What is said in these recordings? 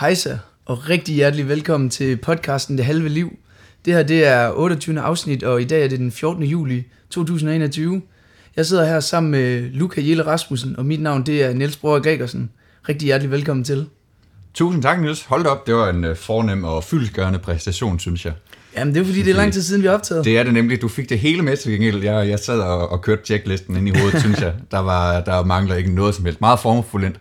Hejsa, og rigtig hjertelig velkommen til podcasten Det Halve Liv. Det her det er 28. afsnit, og i dag er det den 14. juli 2021. Jeg sidder her sammen med Luca Jelle Rasmussen, og mit navn det er Niels Bror Gregersen. Rigtig hjertelig velkommen til. Tusind tak, Niels. Hold op, det var en uh, fornem og fyldgørende præstation, synes jeg. Jamen, det er fordi, det er lang tid siden, vi har optaget. Det er det nemlig. Du fik det hele med til gengæld. Jeg, jeg sad og, og kørte checklisten ind i hovedet, synes jeg. Der, var, der mangler ikke noget som helst. Meget formfuldendt.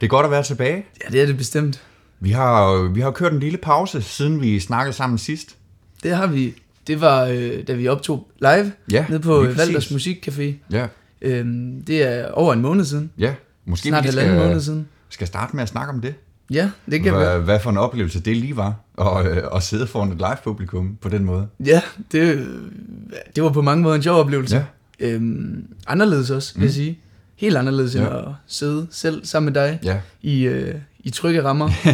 Det er godt at være tilbage. Ja, det er det bestemt. Vi har, vi har kørt en lille pause, siden vi snakkede sammen sidst. Det har vi. Det var, øh, da vi optog live Ja, nede på præcis. Valders Musikcafé. Ja, Øhm, det er over en måned siden. ja. Måske Snart vi halvanden måned skal, siden. skal starte med at snakke om det. Ja, det kan være. Hvad, for en oplevelse det lige var, og, øh, at sidde foran et live-publikum på den måde. Ja, det, det var på mange måder en sjov oplevelse. Ja. Øhm, anderledes også, vil jeg sige. Helt anderledes end Ja. at sidde selv sammen med dig Ja. i, øh, i trygge rammer. ja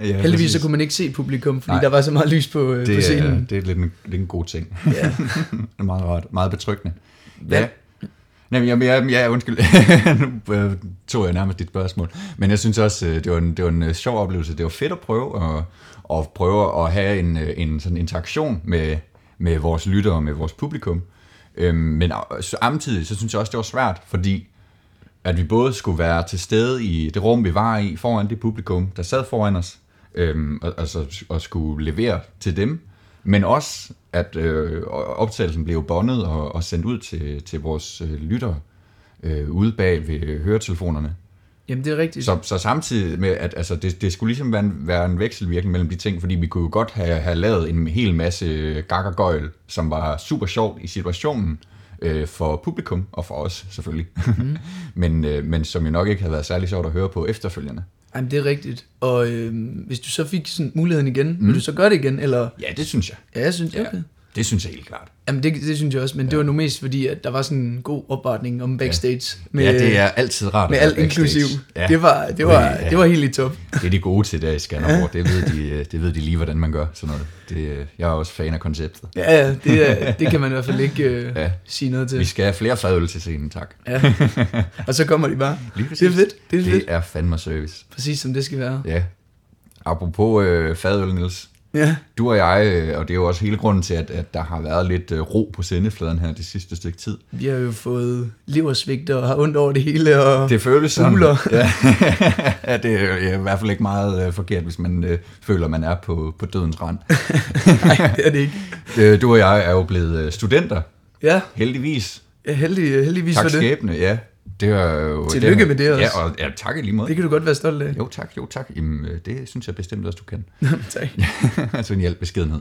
Heldigvis præcis. så kunne man ikke se publikum, fordi Nej. der var så meget lys på, øh, på det, er, scenen. det er lidt en, lidt en god ting. Ja. det er meget rart. Meget betryggende. Ja. Ja. Jamen, jamen, ja, ja, undskyld. nu øh, tog jeg nærmest dit spørgsmål. Men jeg synes også, øh, det var en, det var en sjov oplevelse. Det var fedt at prøve at, at prøve at have en, en sådan interaktion med, med vores lyttere og med vores publikum. Øhm, men samtidig, så synes jeg også, det var svært, fordi at vi både skulle være til stede i det rum, vi var i, foran det publikum, der sad foran os, øhm, og, altså, og skulle levere til dem, men også, at øh, optagelsen blev båndet og, og sendt ud til, til vores øh, lyttere øh, ude bag ved høretelefonerne. Jamen, det er rigtigt. Så, så samtidig med, at altså, det, det skulle ligesom være en, være en vekselvirkning mellem de ting, fordi vi kunne jo godt have, have lavet en hel masse gak og gøjl, som var super sjovt i situationen øh, for publikum, og for os selvfølgelig, mm. men, øh, men som jo nok ikke havde været særlig sjovt at høre på efterfølgende. Jamen, det er rigtigt. Og øh, hvis du så fik sådan muligheden igen, mm. vil du så gøre det igen? Eller? Ja, det synes jeg. Ja, jeg synes, Ja, okay. Det synes jeg helt klart. Jamen, det, det synes jeg også, men ja. det var nu mest fordi, at der var sådan en god opbakning om backstage. Med, ja, det er altid rart med alt inklusiv. Ja. Det, var, det, var, Ja. det var helt i top. Det er de gode til der i Skanderborg. Det ved de, øh, det ved de lige, hvordan man gør sådan noget. Det, øh, jeg er også fan af konceptet. Ja, ja, det, er, det kan man i hvert fald ikke øh, ja. Ja. sige noget Vi til. skal have flere fadøl til scenen, tak. Ja. Og så kommer de bare. Lige Det er fedt, det er Det fedt. er fandme service. Præcis som det skal være. Ja. Apropos øh, fadøl, Niels. Ja, Du og jeg, øh, og det er jo også hele grunden til, at, at der har været lidt øh, ro på sendefladen her det sidste stykke tid. vi har jo fået leversvigt og har ondt over det hele. Og Det føles sådan. Ja. ja, det er øh, i hvert fald ikke meget øh, forkert, hvis man øh, føler, man er på, på dødens rand. Nej, det er det ikke. Du og jeg er jo blevet studenter, Ja, heldigvis. ja heldig, heldigvis Tak for det. skæbne, ja. Det er jo, Tillykke det, med det også. Ja, og ja, tak i lige måde. Det kan du godt være stolt af. Jo tak, jo tak. Jamen, øh, det synes jeg bestemt også, du kan. tak. altså en hjælp beskedenhed.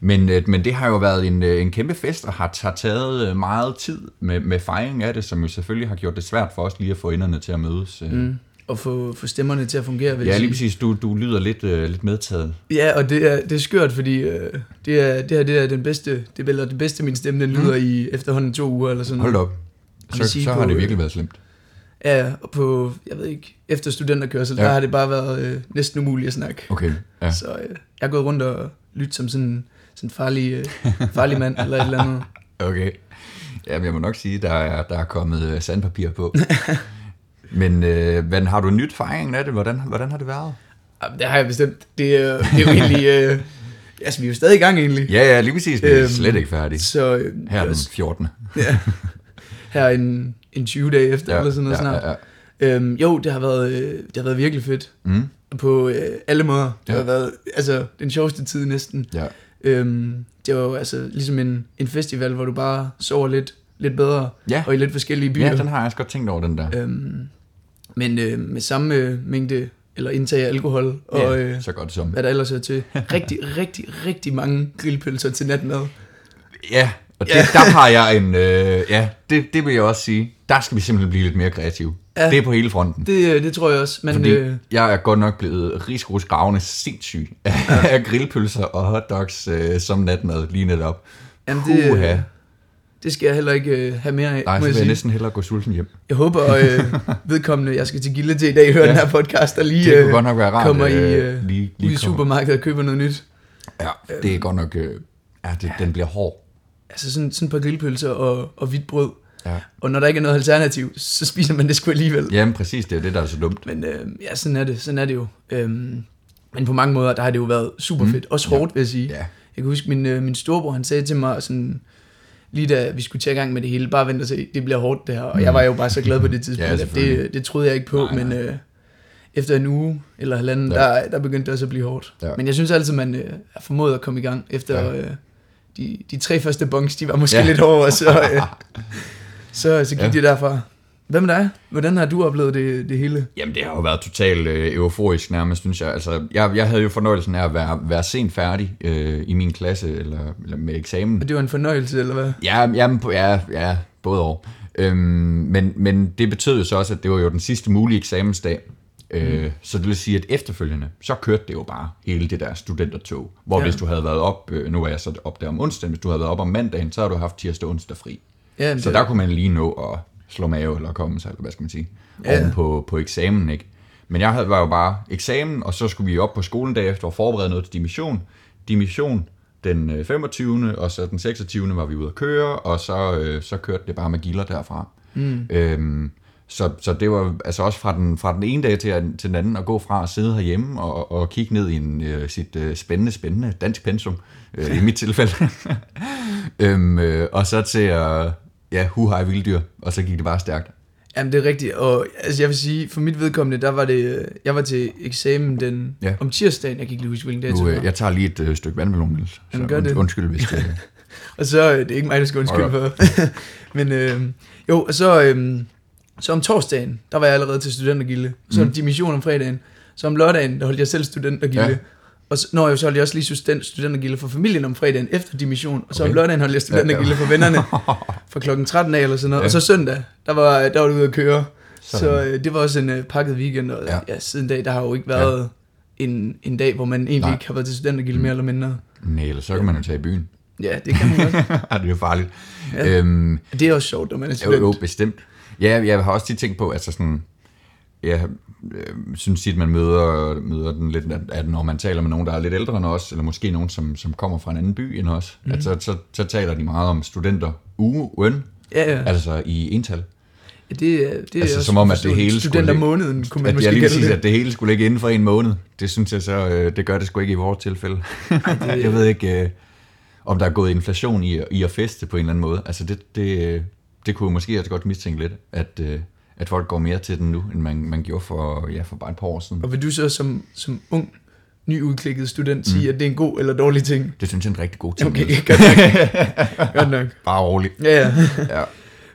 Men, øh, men det har jo været en, øh, en kæmpe fest, og har, har taget meget tid med, med fejringen af det, som jo selvfølgelig har gjort det svært for os lige at få enderne til at mødes. Mm. Mm. Og få, få stemmerne til at fungere, vil Ja, lige præcis. Du, du lyder lidt, øh, lidt medtaget. Ja, og det er, det er skørt, fordi øh, det, er, det her det er den bedste, det er, vel det bedste min stemme, den lyder i efterhånden to uger eller sådan Mm. Hold op. Så, sige så på, har det øh, virkelig været slemt. Ja, og på, jeg ved ikke, efter studenterkørsel, ja. Der har det bare været øh, næsten umuligt at snakke. Okay, ja. Så øh, jeg er gået rundt og lyttet som sådan en farlig, øh, farlig mand eller et eller andet. Okay. Jamen, jeg må nok sige, der er, der er kommet øh, sandpapir på. men, øh, men har du nyt fejringen af det? Hvordan, hvordan har det været? Jamen, det har jeg bestemt. Det, er- det er jo egentlig... Øh, altså, vi er jo stadig i gang egentlig. Ja, ja, lige præcis. Vi er Øhm, slet ikke færdige. Så øh, Her er den også- 14. ja, her en, en 20 dage efter, Ja, eller sådan noget ja, snart. ja, ja. Øhm, jo, det har, været, øh, det har været virkelig fedt. Mm, På øh, alle måder. Det Ja. har været altså, den sjoveste tid næsten. ja. Øhm, det var jo altså ligesom en, en festival, hvor du bare sover lidt, lidt bedre, Ja. og i lidt forskellige byer. ja, den har jeg også godt tænkt over, den der. øhm, men øh, med samme øh, mængde, eller indtag af alkohol, og ja, øh, så godt som. hvad der ellers er til. Rigtig, rigtig, rigtig mange grillpølser til natmad. Ja, og det, Ja. der har jeg en... Øh, ja, det, det vil jeg også sige. Der skal vi simpelthen blive lidt mere kreative. Ja. Ja. Det er på hele fronten. Det, øh, det tror jeg også. Men Fordi øh, jeg er godt nok blevet rigsgrusgravende sindssyg af grillpølser og hotdogs øh, som natmad lige netop. Jamen, det, Puha. øh, det skal jeg heller ikke øh, have mere af, Nej, så jeg vil jeg sige. næsten hellere gå sulten hjem. Jeg håber, øh, vedkommende, jeg skal til Gilde til i dag, høre Ja. den her podcast, der lige Det øh, godt nok være rart. kommer i, øh, øh, lige, ud i lige supermarkedet og køber noget nyt. Ja, det er godt nok... Øh, ja, det, den bliver hård. Altså sådan, sådan et par grillpølser og, og hvidt brød. Ja. Og når der ikke er noget alternativ, så spiser man det sgu alligevel. Jamen præcis, det er det, der er så dumt. Men øh, ja, sådan er det, sådan er det jo. Øhm, Men på mange måder, der har det jo været super fedt. Også hårdt, vil jeg sige. Ja. Jeg kan huske, min, øh, min storebror, han sagde til mig sådan, lige da vi skulle tage i gang med det hele, bare vent og se, det bliver hårdt det her. Og jeg var jo bare så glad på det tidspunkt, Ja, at det, det troede jeg ikke på, Nej, nej. men øh, efter en uge eller halvanden, Ja. der, der begyndte det også at blive hårdt. Ja. Men jeg synes altid, man øh, er formået at komme i gang efter Ja. øh, de, de tre første bunks, de var måske Ja. lidt hårde, og så, øh, så, så gik Ja. de derfra. Hvad med dig? Hvordan har du oplevet det, det hele? Jamen, det har jo været totalt øh, euforisk nærmest, synes jeg. Altså, jeg, jeg havde jo fornøjelsen af at være, være sent færdig øh, i min klasse, eller, eller med eksamen. Og det var en fornøjelse, eller hvad? Ja, jamen, ja, ja både over. Øhm, men, men det betød jo så også, at det var jo den sidste mulige eksamensdag. Øh, Mm. Så det vil sige, at efterfølgende, så kørte det jo bare hele det der studentertog. Hvor Ja. hvis du havde været op, øh, nu er jeg så op der om onsdagen, hvis du havde været op om mandagen, så har du haft tirsdag og onsdag fri. Ja, Så der kunne man lige nå at slå mave, eller komme sig, eller hvad skal man sige, Ja. oven på, på eksamen, ikke? Men jeg havde, var jo bare eksamen, og så skulle vi op på skolen bagefter og forberede noget til dimission. Dimission den øh, 25. og så den 26. var vi ude at køre, og så, øh, så kørte det bare med gilder derfra. Mm. Øhm, så, så det var altså også fra den, fra den ene dag til, til den anden at gå fra at sidde herhjemme og, og kigge ned i en, øh, sit øh, spændende, spændende dansk pensum, øh, i mit tilfælde. øhm, øh, og så til at, ja, hu hej vilddyr, og så gik det bare stærkt. Jamen, det er rigtigt, og altså, jeg vil sige, for mit vedkommende, der var det, øh, jeg var til eksamen den, Ja. om tirsdagen, jeg kan ikke lige huske, hvilken dag Nu, øh, jeg tager lige et øh, stykke vandmelon, Niels. Så gør und, det. undskyld, hvis det... Og så, øh, det er ikke mig, der skal undskylde for. Men øh, jo, og så, øh, så om torsdagen, der var jeg allerede til studentergilde. Så mm. dimission om fredagen. Så om lørdagen, der holdt jeg selv studentergilde. Ja. Og så, når jeg så holdt jeg også lige student, studentergilde for familien om fredagen efter dimission. Og så okay. om lørdagen holdt jeg studentergilde for vennerne fra klokken 13 af eller sådan noget. Ja. Ja. Og så søndag, der var, der var det ude at køre. Så Sådan. øh, det var også en øh, pakket weekend. Og ja. Ja. ja, siden dag, der har jo ikke været ja. en, en dag, hvor man egentlig Nej. ikke har været til studentergilde mere eller mindre. Nej, eller så kan man jo tage i byen. Ja, det kan man godt. det er jo farligt. Ja. Ja. Øhm, Det er også sjovt, når man er jo, student. jo, bestemt. Ja, jeg har også tit tænkt på, altså sådan... Jeg øh, synes tit, man møder, møder den lidt, at, at når man taler med nogen, der er lidt ældre end os, eller måske nogen, som, som kommer fra en anden by end os, mm. at så, så, så taler de meget om studenter ugen, Ja, ja. altså i ental. Ja, det, er- det er Altså, også som om, at det hele skulle måneden, kunne man At måske jeg lige præcis, det. at det hele skulle ligge inden for en måned, det synes jeg så, øh, det gør det sgu ikke i vores tilfælde. jeg ved ikke, øh, om der er gået inflation i, i at feste på en eller anden måde. Altså det, det, øh, det kunne måske også godt mistænke lidt, at, øh, at folk går mere til den nu, end man, man gjorde for, ja, for bare et par år siden. Og vil du så som, som ung, nyudklikket student sige, at det er en god eller dårlig ting? Det synes jeg er en rigtig god ting. Okay, godt nok. godt nok. Bare roligt. Ja, ja. Ja.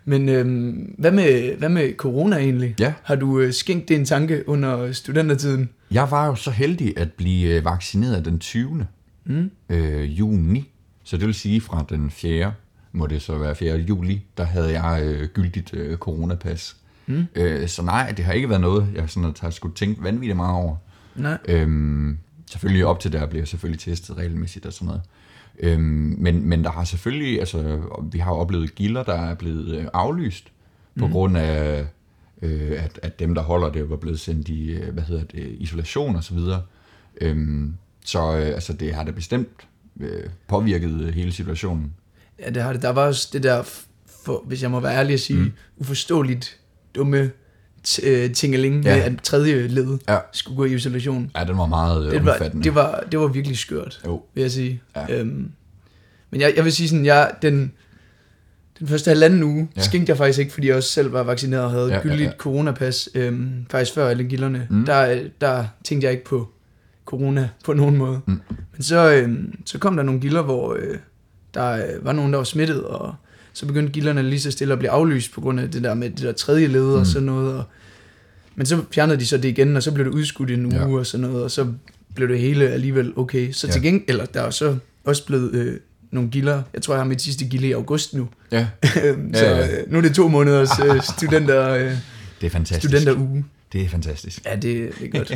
Men øhm, hvad, med, hvad med corona egentlig? Ja. Har du øh, skænkt det en tanke under studentertiden? Jeg var jo så heldig at blive øh, vaccineret den 20. Mm. Øh, juni. Så det vil sige fra den 4. må det så være 4. juli, der havde jeg øh, gyldigt øh, coronapas. Mm. Øh, så nej, det har ikke været noget, jeg sådan har skulle tænke vanvittigt meget over. Nej. Øhm, selvfølgelig op til der bliver jeg selvfølgelig testet regelmæssigt og sådan noget. Øhm, men, men der har selvfølgelig, altså vi har oplevet gilder, der er blevet øh, aflyst på grund af, øh, at, at dem, der holder det, var blevet sendt i, øh, hvad hedder det, isolation og så videre. Øhm, så øh, altså, det har da bestemt øh, påvirket øh, hele situationen. Ja, det har det. Der var også det der, for, hvis jeg må være ærlig at sige, mm. uforståeligt dumme t- øh, tingeling ja. Med, at tredje led Ja. skulle gå i isolation. Ja, den var meget øh, Det var, omfattende. det, var, det var virkelig skørt, Jo. vil jeg sige. Ja. Øhm, men jeg, jeg vil sige sådan, jeg, den, den første halvanden uge ja. Skænkte jeg faktisk ikke, fordi jeg også selv var vaccineret og havde ja, Ja, ja, gyldigt ja. coronapas, øhm, faktisk før alle gilderne. Mm. Der, der tænkte jeg ikke på corona på nogen måde. Mm. Men så, øhm, så kom der nogle gilder, hvor øh, der øh, var nogen, der var smittet, og så begyndte gilderne lige så stille at blive aflyst på grund af det der med det der tredje led mm. og sådan noget. Og, men så fjernede de så det igen, og så blev det udskudt i en uge Ja. og sådan noget, og så blev det hele alligevel okay. Så til Ja. gengæld, eller der er så også blevet øh, nogle gilder. Jeg tror, jeg har mit sidste gilde i august nu. Ja, Øhm, så Ja, ja. øh, nu er det to måneders øh, studenter, øh, det er fantastisk. studenteruge. Det er fantastisk. Ja, det, det er godt.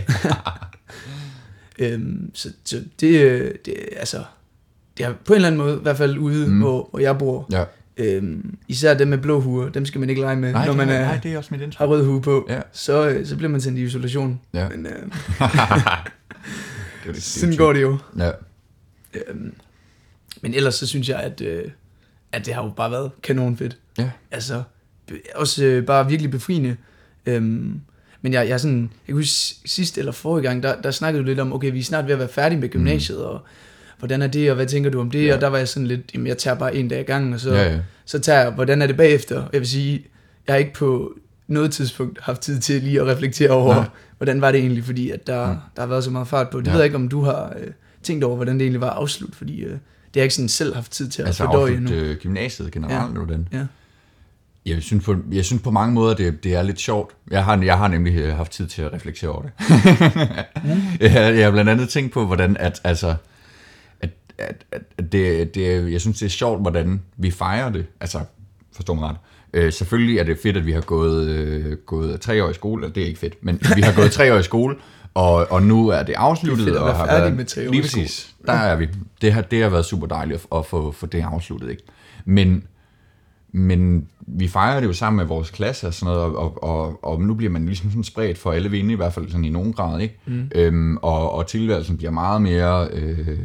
øhm, så, så det, øh, det, altså, det er på en eller anden måde, i hvert fald ude, mm. Mm. hvor, hvor jeg bor, Ja. øhm, især dem med blå huer, dem skal man ikke lege med, Nej, når man er, nej, det er også mit indtryk. har rød hue på. Ja. Så, øh, så bliver man sendt i isolation. Ja. Men øh, Det det sådan går det jo. Ja. Øhm, men ellers så synes jeg, at, øh, at det har jo bare været kanon fedt. Ja. Altså, også øh, bare virkelig befriende. Øhm, Men jeg, jeg, sådan, jeg kan huske sidste eller forrige gang, der, der snakkede du lidt om, okay, vi er snart ved at være færdige med gymnasiet, mm. og hvordan er det, og hvad tænker du om det? Ja. Og der var jeg sådan lidt, jamen jeg tager bare en dag i gangen, og så, Ja, ja. så tager jeg, hvordan er det bagefter? Jeg vil sige, jeg har ikke på noget tidspunkt haft tid til lige at reflektere over, Nej. hvordan var det egentlig, fordi at der, Ja. der har været så meget fart på. Det Ja. ved jeg ikke, om du har øh, tænkt over, hvordan det egentlig var afslut, fordi øh, det har jeg ikke sådan selv haft tid til at Altså fordøje endnu. afslut øh, gymnasiet generelt, ja. den. Ja. Jeg synes, på, jeg synes på mange måder, det, det er lidt sjovt. Jeg har, jeg har nemlig øh, haft tid til at reflektere over det. jeg, jeg har blandt andet tænkt på, hvordan at, altså, at, at, det, det, jeg synes, det er sjovt, hvordan vi fejrer det. Altså, forstå mig ret. Øh, selvfølgelig er det fedt, at vi har gået, øh, gået tre år i skole, det er ikke fedt, men vi har gået tre år i skole, og, og nu er det afsluttet. Det er fedt og har været, med tre år Lige præcis. Der er vi. Det har, det har været super dejligt at, at få, få det afsluttet. Ikke? Men, men vi fejrer det jo sammen med vores klasse og sådan noget, og, og, og, og nu bliver man ligesom sådan spredt for alle vinde, i hvert fald sådan i nogen grad, ikke? Mm. Øhm, og, og tilværelsen bliver meget mere øh,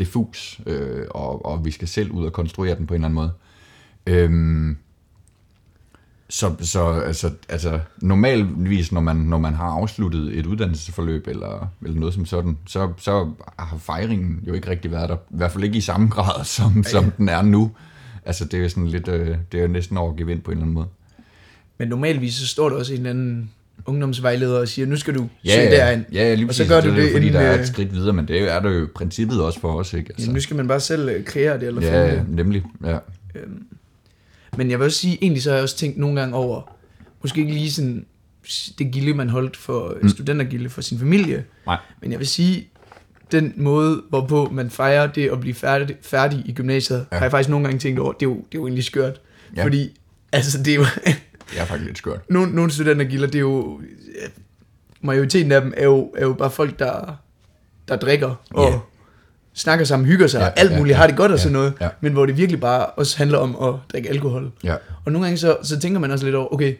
diffus, øh, og, og vi skal selv ud og konstruere den på en eller anden måde. Øhm, så, så altså, altså, normalvis, når man, når man har afsluttet et uddannelsesforløb eller, eller noget som sådan, så, så har fejringen jo ikke rigtig været der. I hvert fald ikke i samme grad, som, som den er nu. Altså, det er jo sådan lidt, øh, det er jo næsten over at give ind på en eller anden måde. Men normalvis så står der også en eller anden ungdomsvejleder og siger, nu skal du Ja, søge ja, derind. ja, ja lige Og så gør du det, det fordi inden, der er øh, et skridt videre, men det er der jo princippet også for os, ikke? Altså, Jamen, nu skal man bare selv øh, kreere det eller ja, ja, det. nemlig. Ja. Men jeg vil også sige, egentlig så har jeg også tænkt nogle gange over, måske ikke lige sådan det gilde, man holdt for mm. studentergilde for sin familie, Nej. men jeg vil sige, den måde, hvorpå man fejrer det at blive færdig, færdig i gymnasiet, ja. Ja. har jeg faktisk nogle gange tænkt over, det er jo, det er jo egentlig skørt. Ja. Ja. Fordi, altså det er jo, Det er faktisk lidt skørt. nogle, nogle studentergilder, det er jo, ja, majoriteten af dem er jo, er jo bare folk, der, der drikker og Ja. snakker sammen, hygger sig, Ja, og alt ja, muligt, ja, har det godt og ja, sådan noget, ja. men hvor det virkelig bare også handler om at drikke alkohol. Ja. Og nogle gange så, så tænker man også lidt over, okay,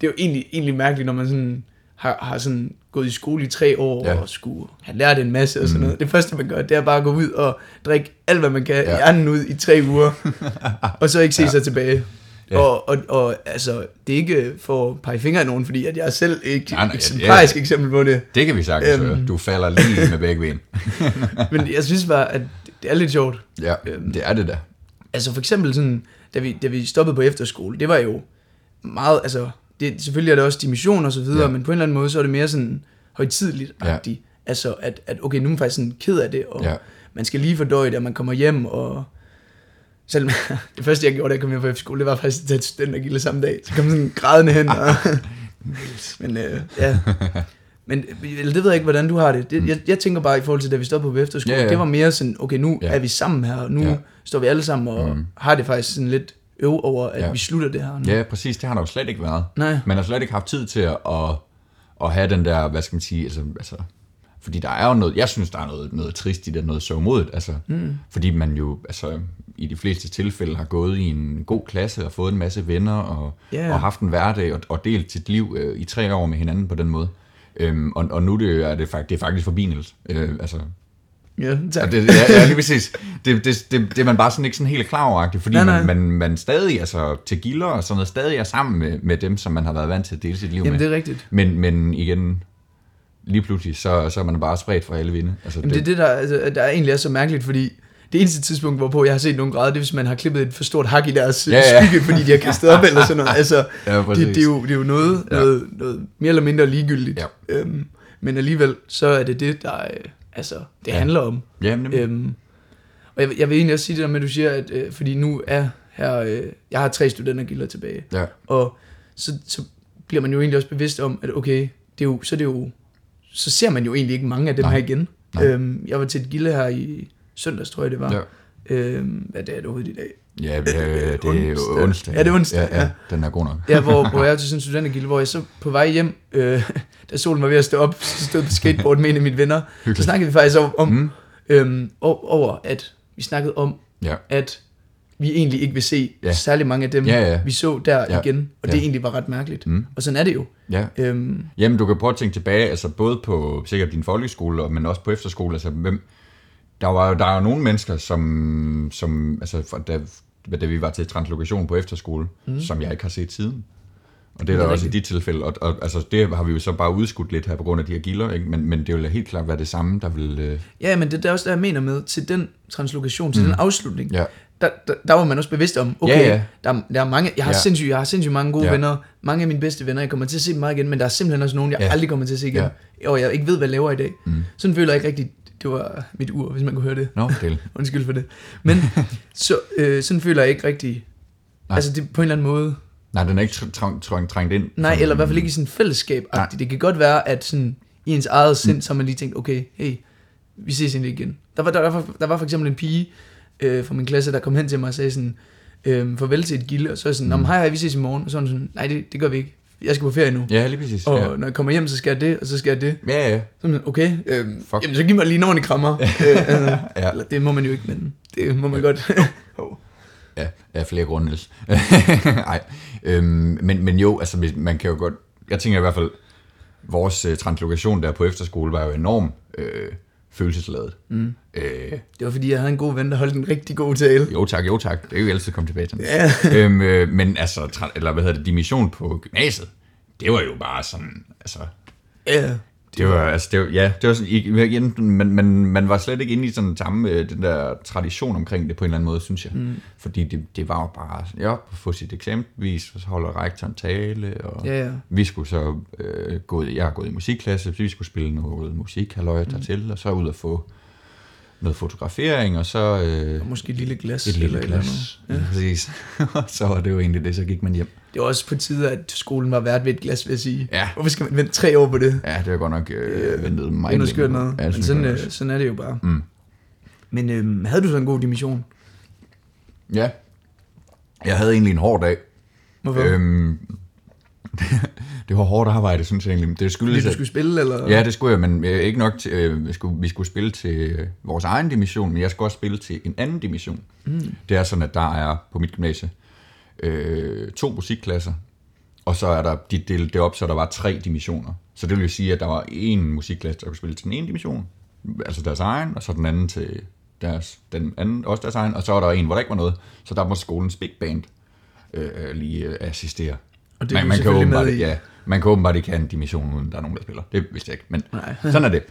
det er jo egentlig, egentlig mærkeligt, når man sådan har, har sådan gået i skole i tre år ja. Ja. og skulle have lært en masse og sådan noget. Det første man gør, det er bare at gå ud og drikke alt, hvad man kan, ja. Ja. hjernen ud i tre uger, og så ikke se ja. sig tilbage. Ja. Og, og, og altså, det er ikke for at pege fingre af nogen, fordi at jeg er selv ikke Nej, nej, et ja, eksemplarisk eksempel på det. Det kan vi sagtens Øhm. høre. Du falder lige med begge ben. Men jeg synes bare, at det er lidt sjovt. Ja, Øhm. det er det da. Altså for eksempel sådan, da vi, da vi stoppede på efterskole, det var jo meget, altså, det, selvfølgelig er det også dimission og så videre, ja. Men på en eller anden måde, så er det mere sådan højtidligt ja. Altså, at, at okay, nu er man faktisk sådan ked af det, og. Ja. man skal lige fordøje det, og man kommer hjem, og selv det første, jeg gjorde, da jeg kom hjem fra efterskole, det var faktisk at tage studentergilde samme dag. Så kom sådan grædende hen, og, men øh, ja. Men eller det ved jeg ikke, hvordan du har det. det jeg, jeg tænker bare i forhold til, da vi stoppede på efterskole, Ja, ja. det var mere sådan, okay, nu Ja. er vi sammen her, og nu Ja. står vi alle sammen og Mm. har det faktisk sådan lidt øv over, at Ja. vi slutter det her nu. Ja, præcis. Det har der jo slet ikke været. Nej. Man har slet ikke haft tid til at, at, at have den der, hvad skal man sige, altså, altså fordi der er jo noget, jeg synes, der er noget, noget trist i det, noget sørgmodigt, altså, mm. fordi man jo, altså, i de fleste tilfælde har gået i en god klasse og fået en masse venner og, Ja. og haft en hverdag og, og delt sit liv øh, i tre år med hinanden på den måde. Øhm, og, og nu det, er det, fakt, det er faktisk forbindet. Øh, altså, Ja, tak. og det, ja, ja, lige præcis. Det, det, det, det er man bare sådan ikke sådan helt klar over, fordi nej. nej. Man, man, man stadig, altså til gilder og sådan noget, stadig er sammen med, med dem, som man har været vant til at dele sit liv Jamen, med. det er rigtigt. Men, men igen, lige pludselig, så, så er man bare spredt for alle vinde. Altså, Jamen, det er det, der, altså, der egentlig er så mærkeligt, fordi det eneste tidspunkt, hvorpå jeg har set nogen græde, det er, hvis man har klippet et for stort hak i deres ja, Ja, ja. skygge, fordi de har kastet op eller sådan noget. Altså, Ja, det, præcis. det, er jo, det er jo noget, ja. Noget, noget mere eller mindre ligegyldigt. Ja. Øhm, men alligevel, så er det det, der øh, altså, det Ja. handler om. Ja, nemlig. Øhm, og jeg, jeg vil egentlig også sige det der med, at du siger, at øh, fordi nu er her, øh, jeg har tre studentergilder tilbage, ja. og så, så bliver man jo egentlig også bevidst om, at okay, det er jo, så er det jo, så ser man jo egentlig ikke mange af dem Nej. her igen. Nej. Øhm, jeg var til et gilde her i søndags, tror jeg det var. Ja. Øhm, hvad dag er det overhovedet i dag? Ja, det, er- det er Onsdag. onsdag. Ja, det er onsdag, Ja, ja, ja. den er god nok. Ja, hvor, hvor jeg er til sådan en studentergilde, hvor jeg så på vej hjem, øh, da solen var ved at stå op, så stod på skateboard med en af mine venner. Så snakkede vi faktisk om, om Mm. øhm, over, at vi snakkede om, Ja. at vi egentlig ikke vil se ja. Særlig mange af dem, Ja, ja. vi så der Ja. igen, og Ja. det egentlig var ret mærkeligt. Mm. Og sådan er det jo. ja. Øhm, Jamen, du kan prøve at tænke tilbage, altså både på sikkert din folkeskole, men også på efterskole, altså hvem, der var der er nogle mennesker, som, som altså da, da vi var til translokation på efterskole, mm. som jeg ikke har set siden. Og det er Det der er også i de tilfælde, og, og altså, det har vi jo så bare udskudt lidt her på grund af de her gilder, ikke? Men, men det vil helt klart være det samme, der vil... Øh, Ja, men det, det er også det, jeg mener med, til den translokation, til mm. den afslutning, ja, der, der, der var man også bevidst om, okay, Ja, ja. Der, der er mange, jeg har, Ja. sindssygt, jeg har sindssygt mange gode Ja. venner, mange af mine bedste venner, jeg kommer til at se dem meget igen, men der er simpelthen også nogen, jeg Ja. aldrig kommer til at se igen, Ja. og jeg ikke ved, hvad jeg laver i dag. Mm. Sådan føler jeg ikke rigtigt, det var mit ur, hvis man kunne høre det. nå, del. Undskyld for det. Men så, øh, sådan føler jeg ikke Nej. Nej. altså det på en eller anden måde, Nej, den er ikke tr- tr- tr- trængt ind. nej, eller i hvert fald ikke i sådan fællesskab. Det kan godt være, at sådan, i ens eget sind, så har man lige tænkt, okay, hey, vi ses egentlig igen. Der var, der, der, var, der var for eksempel en pige øh, fra min klasse, der kom hen til mig og sagde sådan, øh, farvel til et gilde, og så er jeg sådan, mm. hej, hej, vi ses i morgen, og så er sådan, nej, det, det gør vi ikke, jeg skal på ferie nu. Ja, lige præcis. Og ja. når jeg kommer hjem, så skal jeg det, og så skal jeg det. ja, ja. Så er man, okay, øh, Fuck. jamen, så giv mig lige en ordentlig krammer. øh, altså, Ja. eller, det må man jo ikke, men det må man godt. oh. Ja, af flere grunde, Niels. Nej, øhm, men, men jo, altså man kan jo godt... Jeg tænker i hvert fald, vores øh, translokation der på efterskole var jo enormt øh, følelsesladet. Mm. Øh, Det var fordi, jeg havde en god ven, der holdt en rigtig god tale. jo tak, jo tak. Det er jo altid komme tilbage til. Ja. øhm, øh, men altså, eller hvad hedder det, dimission på gymnasiet, det var jo bare sådan, altså... Ja, Det var, altså, det var, ja, det var sådan, igen, man, man, man var slet ikke inde i sådan samme, øh, den der tradition omkring det på en eller anden måde, synes jeg. Mm. Fordi det, det var jo bare, ja, få sit eksempelvis, og så holder rektoren tale, og ja, ja. vi skulle så øh, gå, jeg har gået i musikklasse, så vi skulle spille noget musik, halløj, Mm. dertil, og så ud og få noget fotografering, og så øh, Og måske et lille glas. et lille eller et eller glas. andet. Ja. Præcis. Og så var det jo egentlig det, så gik man hjem. Det var også på tide, at skolen var værd ved et glas, vil jeg sige. Ja. Hvorfor skal man vente tre år på det? Ja, det var godt nok øh, ventet Det meget er noget skørt længe. noget. Ja, Men sådan, øh, sådan er det jo bare. Mm. Men øhm, havde du så en god dimission? Ja. Jeg havde egentlig en hård dag. Hvorfor? Øhm, det var hårdt arbejde, synes jeg egentlig. Det Fordi skyldes, du at- skulle spille, eller? Ja, det skulle jeg, men øh, ikke nok til, øh, vi, skulle, vi skulle spille til øh, vores egen dimission, men jeg skulle også spille til en anden dimission. Mm. Det er sådan, at der er på mit gymnasie øh, to musikklasser, og så er der, de delte det op, så der var tre dimissioner. Så det vil jo sige, at der var en musikklasse, der kunne spille til den ene dimission, altså deres egen, og så den anden til deres, den anden, også deres egen, og så var der en, hvor der ikke var noget, så der må skolens big band øh, lige øh, assistere. Og det man, man, kan åbenbart, ja, man kan åbenbart ikke have en dimission, uden der er nogen, der spiller. Det vidste jeg ikke, men Nej. sådan er det.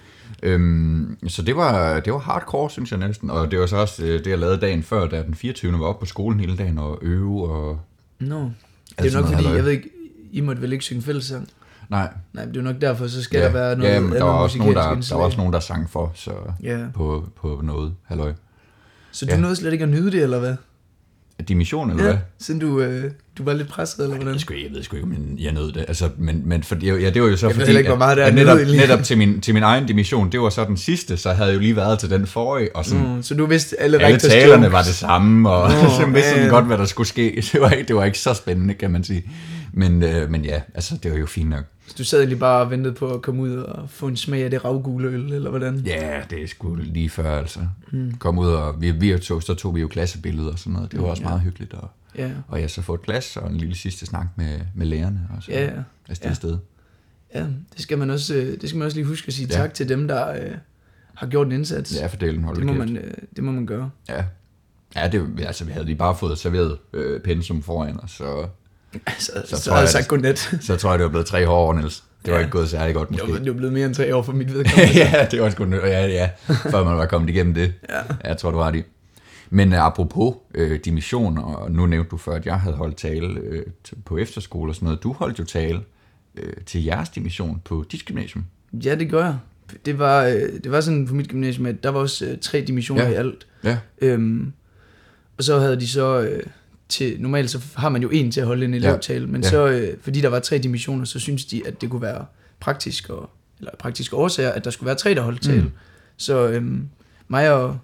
Øhm, så det var, det var hardcore, synes jeg næsten. Og det var så også øh, det, jeg lavede dagen før, da den 24. var oppe på skolen hele dagen og øve. Og... Nå. Det er Altså jo nok fordi, jeg ved ikke, I måtte vel ikke synge fællessang? Nej, Nej, det er nok derfor, så skal der være noget ja, men der var, også nogen, der, der var også nogen, der sang for så Ja. på, på noget. Halløj. Så du Ja. nåede slet ikke at nyde det, eller hvad? Dimission, eller hvad? Siden du, øh, du var lidt presset, eller hvordan? Jeg, sgu, jeg ved sgu ikke, men jeg nød det. Altså, men, men for, ja, det var jo så Jeg fordi, ikke, hvor meget det er at at netop, netop til, min, til min egen dimission, det var så den sidste, så havde jeg jo lige været til den forrige, og sådan, Mm, så du vidste alle, alle talerne jokes. var det samme, og Nå, så vidste ja, ja. godt, hvad der skulle ske. Det var, ikke, det var ikke så spændende, kan man sige. Men, øh, men ja, altså, det var jo fint nok. Du sad lige bare og ventede på at komme ud og få en smag af det ravgule øl, eller hvordan? Ja, det er sgu lige før, altså. Mm. Kom ud, og vi, vi tog, så tog vi jo klassebilleder og sådan noget. Det var også Ja. meget hyggeligt. Og, Ja, og jeg så få et glas og en lille sidste snak med, med lærerne. Og så ja, ja. afsted Ja. sted. ja det, skal man også, øh, det skal man også lige huske at sige Ja. tak til dem, der øh, har gjort en indsats. Ja, for delen holdt det, må kæft. man, øh, det må man gøre. Ja. Ja, det, altså, vi havde lige bare fået serveret øh, pensum foran os, så, Altså, så, Så så, tror jeg jeg, sagt at- godnat. så tror jeg, det var blevet tre år, Niels. Det var Ja. ikke gået særlig godt, Det måske. var, det var blevet mere end tre år for mit vedkommende. ja, det var sgu ja, ja, før man var kommet igennem det. Ja. Jeg tror, du har det. Men uh, apropos øh, dimission, og nu nævnte du før, at jeg havde holdt tale øh, på efterskole og sådan noget. Du holdt jo tale øh, til jeres dimission på dit gymnasium. ja, det gør jeg. Det var, øh, det var sådan på mit gymnasium, at der var også øh, tre dimensioner Ja. i alt. Ja. Øhm, og så havde de så øh, til, normalt så har man jo en til at holde en elevtale, men Ja. så, øh, fordi der var tre dimensioner, så synes de, at det kunne være praktisk, og, eller praktiske årsager, at der skulle være tre, der holdt tale. Mm. Mm. Så øhm, mig og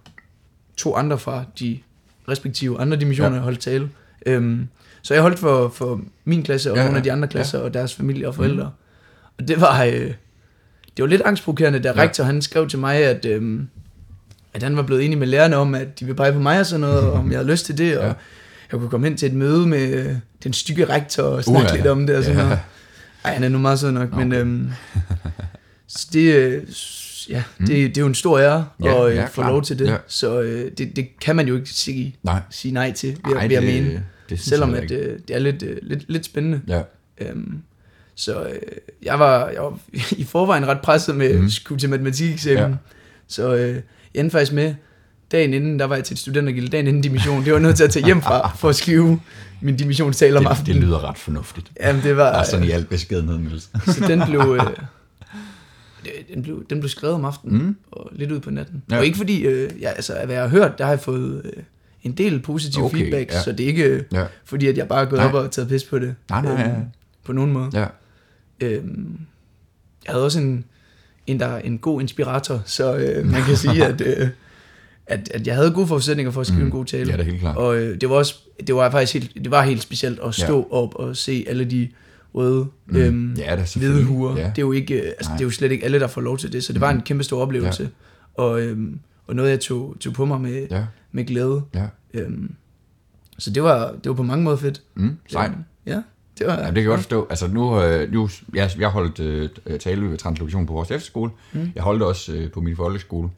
to andre fra de respektive andre dimensioner Ja. ja. holdt tale. Øhm, så jeg holdt for, for min klasse og Ja, ja, nogle ja. af de andre klasser ja. og deres familie og forældre. Mm. Og det var, øh, det var lidt angstprovokerende, da Ja. rektor han skrev til mig, at, øhm, at han var blevet enig med lærerne om, at de ville pege på mig og sådan noget, og om jeg havde lyst til det, og Ja. Jeg kunne komme hen til et møde med øh, den stykke rektor og snakke Uha. lidt om det og sådan Ja. noget. Ej, han er nu meget sød nok, Okay. men øhm, så det, øh, ja, det, det er jo en stor ære Mm. Ja, at øh, ja, få lov til det, Ja. så øh, det, det kan man jo ikke sige, Nej. sige nej til, vil, Ej, jeg det- mene. det Selvom at, øh, det er lidt, øh, lidt, lidt spændende. Ja. Øhm, så øh, jeg, var, jeg var i forvejen ret presset med mm. skulle til matematikeksamen. Ja. Så øh, jeg endte faktisk med, dagen inden, der var jeg til et studentergilde, dagen inden dimission. Det var nødt til at tage hjem fra, for at skrive min dimissionstale om Det, det aftenen. lyder ret fornuftigt. Jamen, det var... Bare sådan i alt beskedenhed, Niels. Så den blev, øh, den blev, den blev skrevet om aftenen, Mm. og lidt ud på natten. Ja. Ja. Og ikke fordi, øh, ja, altså, hvad jeg har hørt, der har jeg fået øh, en del positiv Okay, feedback, ja. ja. så det er ikke øh, Ja. fordi, at jeg bare er gået Nej. op og taget pis på det. Nej, nej, ja. Øhm, på nogen måde. Ja. Øhm, jeg havde også en, en, der er en god inspirator, så øh, man kan sige, at, øh, at, at jeg havde gode forudsætninger for at skrive Mm. en god tale. Ja, det er helt klart. Og øh, det var også, det var faktisk helt, det var helt specielt at stå Ja. op og se alle de røde, Mm. øhm, Ja, det er hvide huer. Ja. Det er jo ikke, øh, altså, Nej. det er jo slet ikke alle, der får lov til det, så det var en kæmpe stor oplevelse. Og, øhm, og noget, jeg tog, tog på mig med, Ja, med glæde. ja. Øhm, så det var, det var på mange måder fedt. Mm, sejt. Øhm, Ja, det var... Ja, det kan jeg godt forstå. Altså nu, øh, nu jeg, jeg holdt øh, tale ved translokation på vores efterskole. Mm. Jeg holdt også øh, på min folkeskole.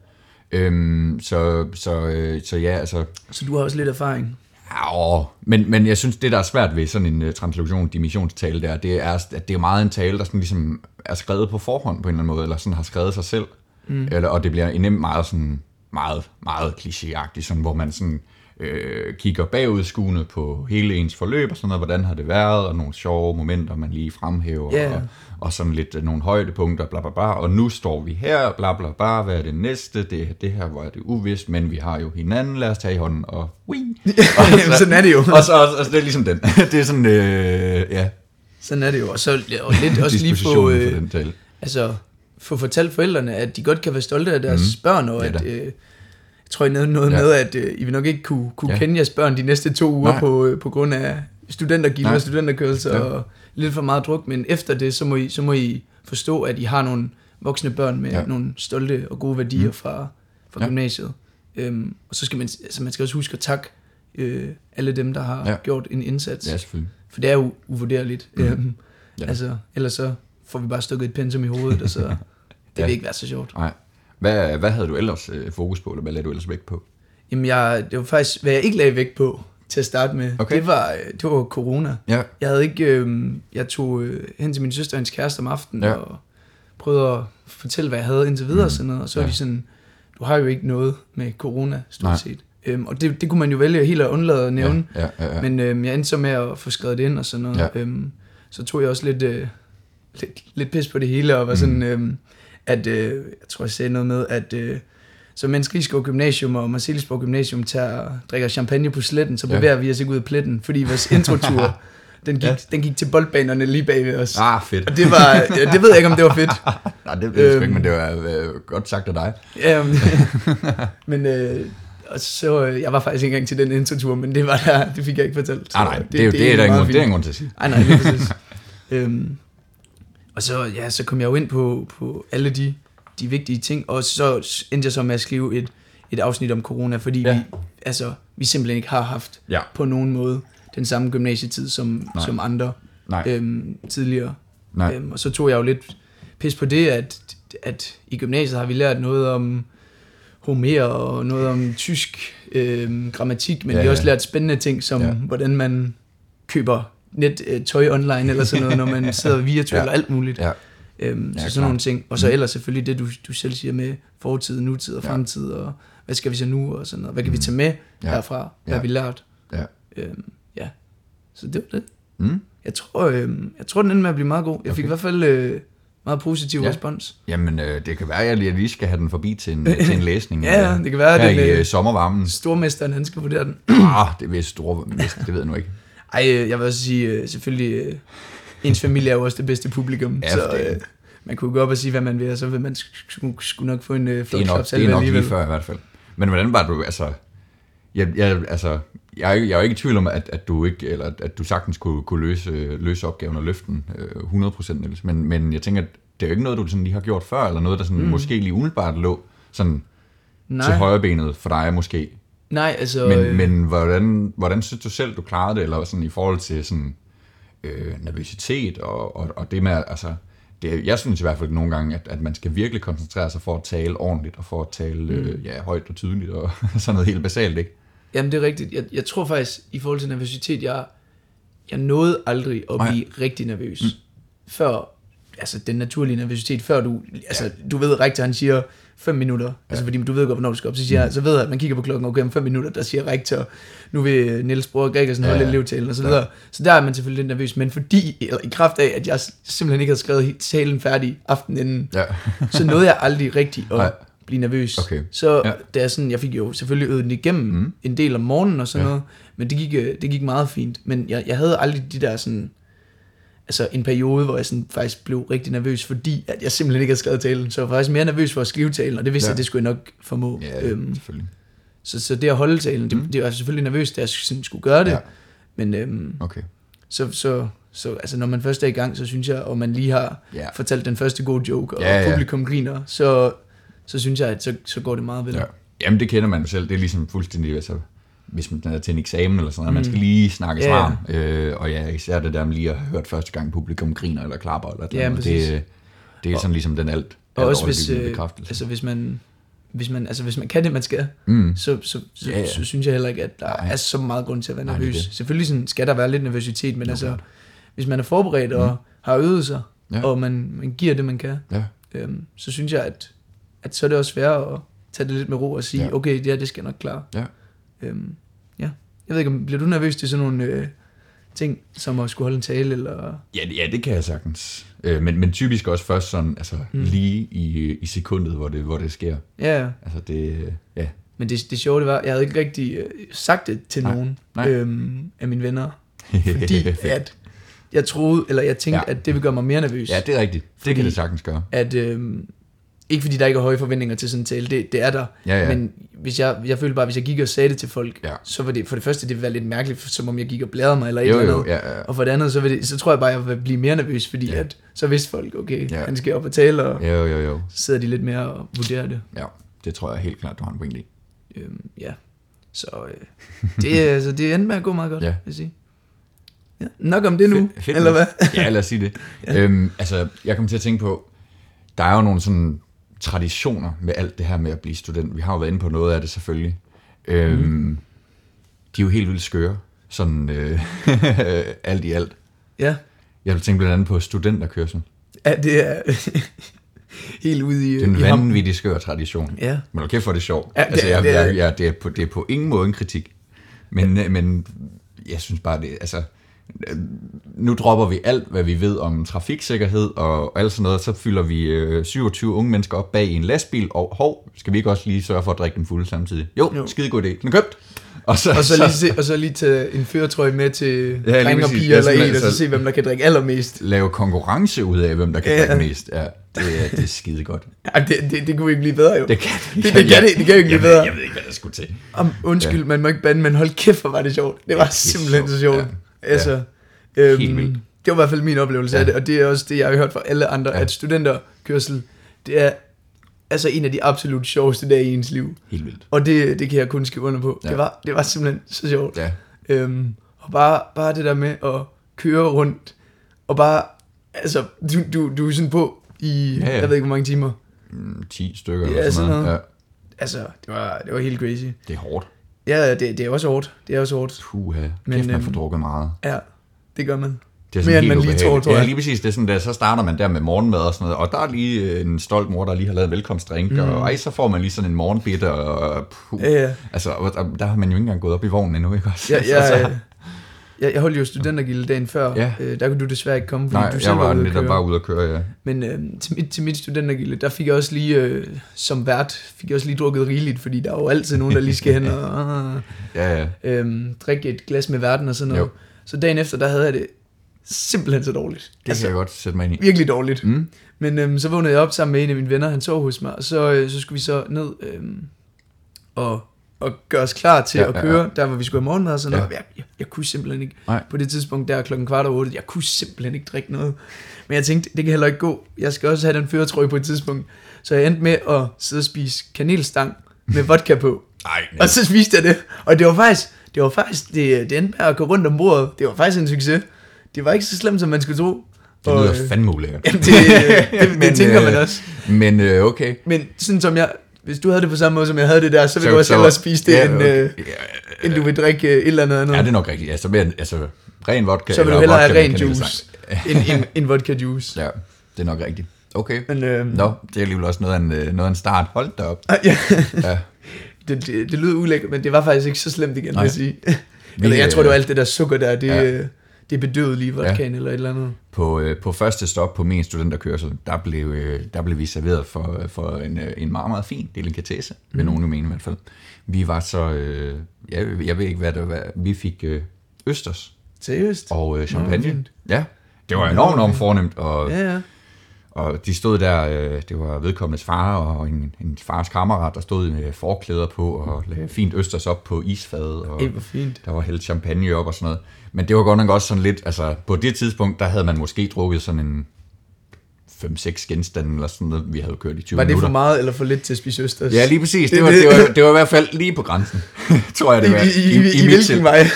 Øhm, så, så, øh, så ja, altså... Så du har også lidt erfaring. Ja, men, men jeg synes, det der er svært ved sådan en uh, translokation, dimissionstale der, det er, at det er meget en tale, der sådan ligesom er skrevet på forhånd på en eller anden måde, eller sådan har skrevet sig selv. Mm. Eller, og det bliver nemt meget sådan, meget, meget klichéagtigt, sådan, hvor man sådan øh, kigger bagudskuende på hele ens forløb og sådan noget, hvordan har det været, og nogle sjove momenter, man lige fremhæver, Ja. og, og sådan lidt øh, nogle højdepunkter, bla bla bla, og nu står vi her, bla bla bla, hvad er det næste, det det her, hvor er det uvist, men vi har jo hinanden, lad os tage i hånden, og wing. Jamen, sådan er det jo. Og så og, og det er ligesom den. det er sådan, øh, ja, Sådan er det jo. Og så og lidt også lige dispositionen øh, for den tale. altså, få fortalt forældrene, at de godt kan være stolte af deres mm. børn, og Ja at, øh, jeg tror, I nævnte noget Ja. med, at øh, I vil nok ikke kunne, kunne Ja. kende jeres børn de næste to uger Nej. på, øh, på grund af studentergilder og studenterkørelser Ja. og lidt for meget druk, men efter det, så må I, så må I forstå, at I har nogle voksne børn med Ja. nogle stolte og gode værdier Mm. fra, fra Ja. gymnasiet. Øhm, og så skal man, altså man skal også huske at takke øh, alle dem, der har Ja. gjort en indsats. Ja, selvfølgelig. For det er jo uvurderligt. Mm. Øhm, ja. Altså, ellers så får vi bare stukket et pensum i hovedet, og så det Ja. vil ikke være så sjovt. Nej. Hvad, hvad havde du ellers øh, fokus på, eller hvad lagde du ellers vægt på? Jamen, jeg, det var faktisk, hvad jeg ikke lagde vægt på til at starte med, Okay. det, var, det var corona. Ja. Jeg havde ikke, øh, jeg tog øh, hen til min søster og hendes kæreste om aftenen, Ja. og prøvede at fortælle, hvad jeg havde indtil videre Mm. og sådan noget, og så Ja. var de sådan, du har jo ikke noget med corona, stort Nej. set. Øhm, og det, det kunne man jo vælge helt at undlade at nævne, Ja, ja, ja, ja. Men øhm, jeg endte så med at få skrevet det ind og sådan noget. Ja. Øhm, så tog jeg også lidt, øh, lidt, lidt pis på det hele, og var sådan, øhm, at øh, jeg tror, jeg sagde noget med, at øh, så mens Rigskov Gymnasium og Marcelisborg Gymnasium tager, drikker champagne på sletten, så Ja. bevæger vi os ikke ud af pletten, fordi vores introtur, den gik, Ja. ja. den gik til boldbanerne lige bag ved os. Ah, fedt. Og det var, ja, det ved jeg ikke, om det var fedt. Nej, det ved jeg ikke, Øhm. men det var øh, godt sagt af dig. Ja, men, men øh, og så, øh, jeg var faktisk ikke engang til den introtur, men det var der, det fik jeg ikke fortalt. Så Nej, nej, det, det, er jo- det, er der ingen, grund- det er til at sige. Ej, nej, lige præcis. øhm, og så, ja, så kom jeg jo ind på, på alle de, de vigtige ting, og så endte jeg så med at skrive et, et afsnit om corona, fordi Ja. vi, altså, vi simpelthen ikke har haft Ja. på nogen måde den samme gymnasietid som, Nej. som andre Nej, øhm, tidligere. nej. Øhm, og så tog jeg jo lidt pis på det, at, at i gymnasiet har vi lært noget om Homer og noget om tysk øhm, grammatik, men Ja, vi har også lært spændende ting, som ja. hvordan man køber net øh, tøj online eller sådan noget, når man sidder virtuelt Ja. ja. og alt muligt. Ja. Øhm, Ja, så sådan klart. nogle ting. Og så ellers selvfølgelig det, du, du selv siger med fortid, nutid og Ja. fremtid, og hvad skal vi så nu, og sådan noget. Hvad kan vi tage med Ja. herfra? Hvad Ja. har vi lært? Ja. Øhm, ja. Så det var det. Mm. Jeg tror, øh, jeg tror den endte med at blive meget god. Jeg fik Okay. i hvert fald øh, meget positiv Ja. ja. respons. Jamen, øh, det kan være, at jeg lige skal have den forbi til en, til en læsning. Ja, øh, det kan være, at her den, i øh, sommervarmen. Stormesteren, han skal vurdere den. Ah, det er vist store, det ved jeg nu ikke. Ej, øh, jeg vil også sige, øh, selvfølgelig, øh, ens familie er jo også det bedste publikum. Ja, så øh, man kunne gå op og sige, hvad man vil, og så vil man sk- skulle, nok få en øh, flot nok, klaps det er nok lige før i hvert fald. Men hvordan var du, altså... Jeg, jeg, altså, jeg, er jeg er ikke i tvivl om, at, at du ikke, eller at, at du sagtens kunne, kunne løse, løse opgaven og løfte den øh, 100% Niels. Men, men jeg tænker, at det er jo ikke noget, du sådan lige har gjort før, eller noget, der sådan mm. måske lige umiddelbart lå sådan Nej, til højre benet for dig måske. Nej, altså... Men, øh, men hvordan, hvordan synes du selv, du klarede det, eller sådan i forhold til sådan, øh, nervøsitet og, og, og det med, altså, det, jeg synes i hvert fald nogle gange, at, at man skal virkelig koncentrere sig for at tale ordentligt, og for at tale mm. øh, ja, højt og tydeligt, og sådan noget helt basalt, ikke? Jamen, det er rigtigt. Jeg, jeg tror faktisk, i forhold til nervøsitet, jeg, jeg nåede aldrig at blive rigtig nervøs. Mm. Før, altså den naturlige nervøsitet, før du, altså du ved, rektor han siger 5 minutter, altså fordi du ved godt, hvornår du skal op, så, siger, mm. så ved jeg, at man kigger på klokken, okay, om 5 minutter, der siger rektor, nu vil Niels Bror Gregersen holde Ja, ja, ja. elevtalen, og så videre. Så der er man selvfølgelig lidt nervøs, men fordi, eller i kraft af, at jeg simpelthen ikke havde skrevet talen færdig aftenen inden, Ja. så nåede jeg aldrig rigtig at Nej. blive nervøs. Okay. Så Ja. ja. det er sådan, jeg fik jo selvfølgelig øvet den igennem mm. en del om morgenen og sådan Ja. ja. noget, men det gik, øh, det gik meget fint. Men jeg, jeg havde aldrig de der sådan, altså en periode, hvor jeg sådan faktisk blev rigtig nervøs, fordi at jeg simpelthen ikke havde skrevet talen. Så jeg var faktisk mere nervøs for at skrive talen, og det vidste Ja. jeg, det skulle jeg nok formå. Ja, øhm, selvfølgelig. så, så det at holde talen, det, det var selvfølgelig nervøs, da jeg sådan skulle gøre det. Ja. Men øhm, Okay. så, så, så altså, når man først er i gang, så synes jeg, og man lige har Ja. fortalt den første gode joke, og Ja, ja. publikum griner, så, så synes jeg, at så, så går det meget det. Ja. Jamen, det kender man jo selv. Det er ligesom fuldstændig, altså, hvis man er til en eksamen eller sådan noget, man skal lige snakke ja. varm. Øh, og ja, især det der med lige at have hørt første gang publikum griner eller klapper eller Ja, noget. Det, det er sådan ligesom den alt, Og alt også hvis, øh, bekræftelse. altså hvis man, hvis man, altså hvis man kan det, man skal, Mm. så, så, så, Ja, ja, så synes jeg heller ikke, at der Nej. Er så meget grund til at være Nej, det nervøs. det. Selvfølgelig sådan, skal der være lidt nervøsitet, men altså, hvis man er forberedt og har øvet sig, Ja. og man, man giver det, man kan, Ja. øhm, så synes jeg, at, at så er det også svært at tage det lidt med ro og sige, ja. okay, det her, det skal jeg nok klare. Ja. Øhm, ja. Jeg ved ikke, om bliver du nervøs til sådan nogle øh, ting, som at skulle holde en tale, eller... Ja, det- ja, det kan jeg sagtens. Øh, men, men typisk også først sådan, altså mm. lige i, i sekundet, hvor det, hvor det sker. Ja, ja. Altså det, ja. Men det, det sjove det var, jeg havde ikke rigtig øh, sagt det til Nej, nogen nej. Øhm, af mine venner. Fordi at jeg troede, eller jeg tænkte, Ja. at det ville gøre mig mere nervøs. ja, det er rigtigt. Det Fordi- kan det sagtens gøre. At, øhm, ikke fordi der ikke er høje forventninger til sådan en tale, det, det er der. Ja, ja. Men hvis jeg, jeg følte bare, hvis jeg gik og sagde det til folk, Ja. så var det for det første, det ville være lidt mærkeligt, som om jeg gik og bladrede mig eller et Jo, eller jo, andet. ja, ja. Og for det andet, så, vil det, så tror jeg bare, jeg vil blive mere nervøs, fordi Ja. at, så vidste folk, okay, Ja. han skal op og tale, og Jo, jo, jo. så sidder de lidt mere og vurderer det. Ja, det tror jeg helt klart, du har en pointe i. Øhm, ja. Så øh, det, er- altså, det endte med at gå meget godt, Ja. vil jeg sige. Ja. Nok om det nu, Fedt- fedt eller hvad? ja, lad os sige det. ja. øhm, altså, jeg kom til at tænke på, der er jo nogle sådan traditioner med alt det her med at blive student. Vi har jo været inde på noget af det selvfølgelig. Øhm, mm. De er jo helt vildt skøre, sådan øh, alt i alt. Ja. Jeg vil tænke blandt andet på studenterkørsel. ja, det er helt ude i, Det er en i ham. vanvittig skør tradition. Ja. Men okay for det sjovt. Ja, det altså, jeg, det er- jeg, jeg, det, er på, det er på ingen måde en kritik. Men, ja. men jeg synes bare, det altså, nu dropper vi alt, hvad vi ved om trafiksikkerhed og alt sådan noget, så fylder vi øh, 27 unge mennesker op bag i en lastbil, og hov, skal vi ikke også lige sørge for at drikke den fulde samtidig? Jo, jo. Skide god idé. Den er købt. Og så, Og så, lige se, og så lige tage en føretrøje med til Ja, ja, drenge og piger Ja, eller en, og så se, hvem der kan drikke allermest. lave konkurrence ud af, hvem der kan Ja. drikke mest. Ja, det, er, det er skide godt. Ja, det, det, det kunne ikke blive bedre jo. Det kan det, det, kan, det, det kan jo ikke blive jeg, bedre. ved, jeg ved ikke, hvad der skulle til. Om, undskyld, ja. man må ikke bande, men hold kæft, hvor var det sjovt. Det var er simpelthen så sjovt, sjovt. Ja. Ja. Altså, øhm, Helt vildt. det var i hvert fald min oplevelse ja. af det, og det er også det, jeg har hørt fra alle andre, Ja. at studenterkørsel, det er altså en af de absolut sjoveste dage i ens liv. Helt vildt. Og det, det kan jeg kun skrive under på. Ja. Det, var, det var simpelthen så sjovt. Ja, Øhm, og bare, bare det der med at køre rundt, og bare, altså, du, du, du er sådan på i, Ja, ja, jeg ved ikke, hvor mange timer. mm, 10 stykker Ja, eller sådan sådan noget. noget. Ja, Altså, det var, det var helt crazy. det er hårdt. Ja, det, det er også hårdt. Det er også hårdt. Puha, kæft, Men, man øhm, får drukket meget. Ja, det gør man. Det er mere, end helt man lige tror, tror jeg. Ja, lige præcis. Det er sådan, der, så starter man der med morgenmad og sådan noget, og der er lige øh, en stolt mor, der lige har lavet en velkomstdrink, mm. og ej, så får man lige sådan en morgenbitter, og puh. Ja, ja. Altså, og der, der har man jo ikke engang gået op i vognen endnu, ikke også? Ja, ja, ja. Jeg, jeg holdt jo studentergilde dagen før. Ja. Øh, der kunne du desværre ikke komme, fordi Nej, du jeg selv var ude at køre. bare ude at køre, ja. Men øh, til, mit, til mit studentergilde, der fik jeg også lige, øh, som vært, fik jeg også lige drukket rigeligt, fordi der er jo altid nogen, der lige skal hen og ah, Ja, ja. øh, drikke et glas med verden og sådan noget. Jo. Så dagen efter, der havde jeg det simpelthen så dårligt. Det altså, kan jeg godt sætte mig ind i. virkelig dårligt. Mm. Men øhm, så vågnede jeg op sammen med en af mine venner, han sov hos mig, og så, øh, så skulle vi så ned øhm, og, og gøre os klar til Ja, ja, at ja, køre, ja. der hvor vi skulle have morgenmad og sådan Ja. noget. Jeg, jeg, jeg kunne simpelthen ikke, Nej. på det tidspunkt der klokken kvart over otte, jeg kunne simpelthen ikke drikke noget. Men jeg tænkte, det kan heller ikke gå. Jeg skal også have den føretrøje på et tidspunkt. Så jeg endte med at sidde og spise kanelstang med vodka på. Nej, Og så spiste jeg det, og det var faktisk, det var faktisk, det, det endte med at gå rundt om bordet. Det var faktisk en succes. Det var ikke så slemt, som man skulle tro. det Og, lyder øh, fandme ulækkert. Jamen, det, det, det, Men, det tænker man øh, også. Men øh, okay. Men sådan som jeg, hvis du havde det på samme måde, som jeg havde det der, så ville Så- du også så- hellere spise det, ja, end, okay. øh, end du vil drikke øh, et eller andet andet. Ja, det er nok rigtigt. Altså, men, altså, Ren vodka. så vil du eller hellere have ren juice, end, end, end vodka juice. Ja, det er nok rigtigt. Okay. Men, øhm, Nå, det er alligevel også noget af en, øh, noget af en start. Hold da op. ja, Ja. det, det, det lyder ulækkert, men det var faktisk ikke så slemt igen, vil jeg sige. Eller jeg tror, øh, det var alt det der sukker der, det, ja. det bedøvede lige vodkaen ja. eller et eller andet. På, øh, på første stop på min studenterkørsel, der blev, øh, der blev vi serveret for, for en, øh, en meget, meget fin delikatesse, mm. vil nogen jo mene i hvert fald. Vi var så, øh, jeg, jeg ved ikke hvad det var, vi fik øh, østers Seriøst? og øh, champagne. ja, det var enormt, enormt fornemt, og, Ja, ja. Og de stod der, øh, det var vedkommendes far og en, en fars kammerat, der stod med forklæder på og lagde fint østers op på isfadet. Og, Ej, hvor fint. der var hældt champagne op og sådan noget. Men det var godt nok også sådan lidt, altså på det tidspunkt, der havde man måske drukket sådan en 5-6 genstande eller sådan noget, vi havde kørt i 20 Var det minutter. for meget eller for lidt til at spise østers? Ja, lige præcis. Det var, det, var, det var i hvert fald lige på grænsen, tror jeg det var. I, i, i, i, i hvilken vej?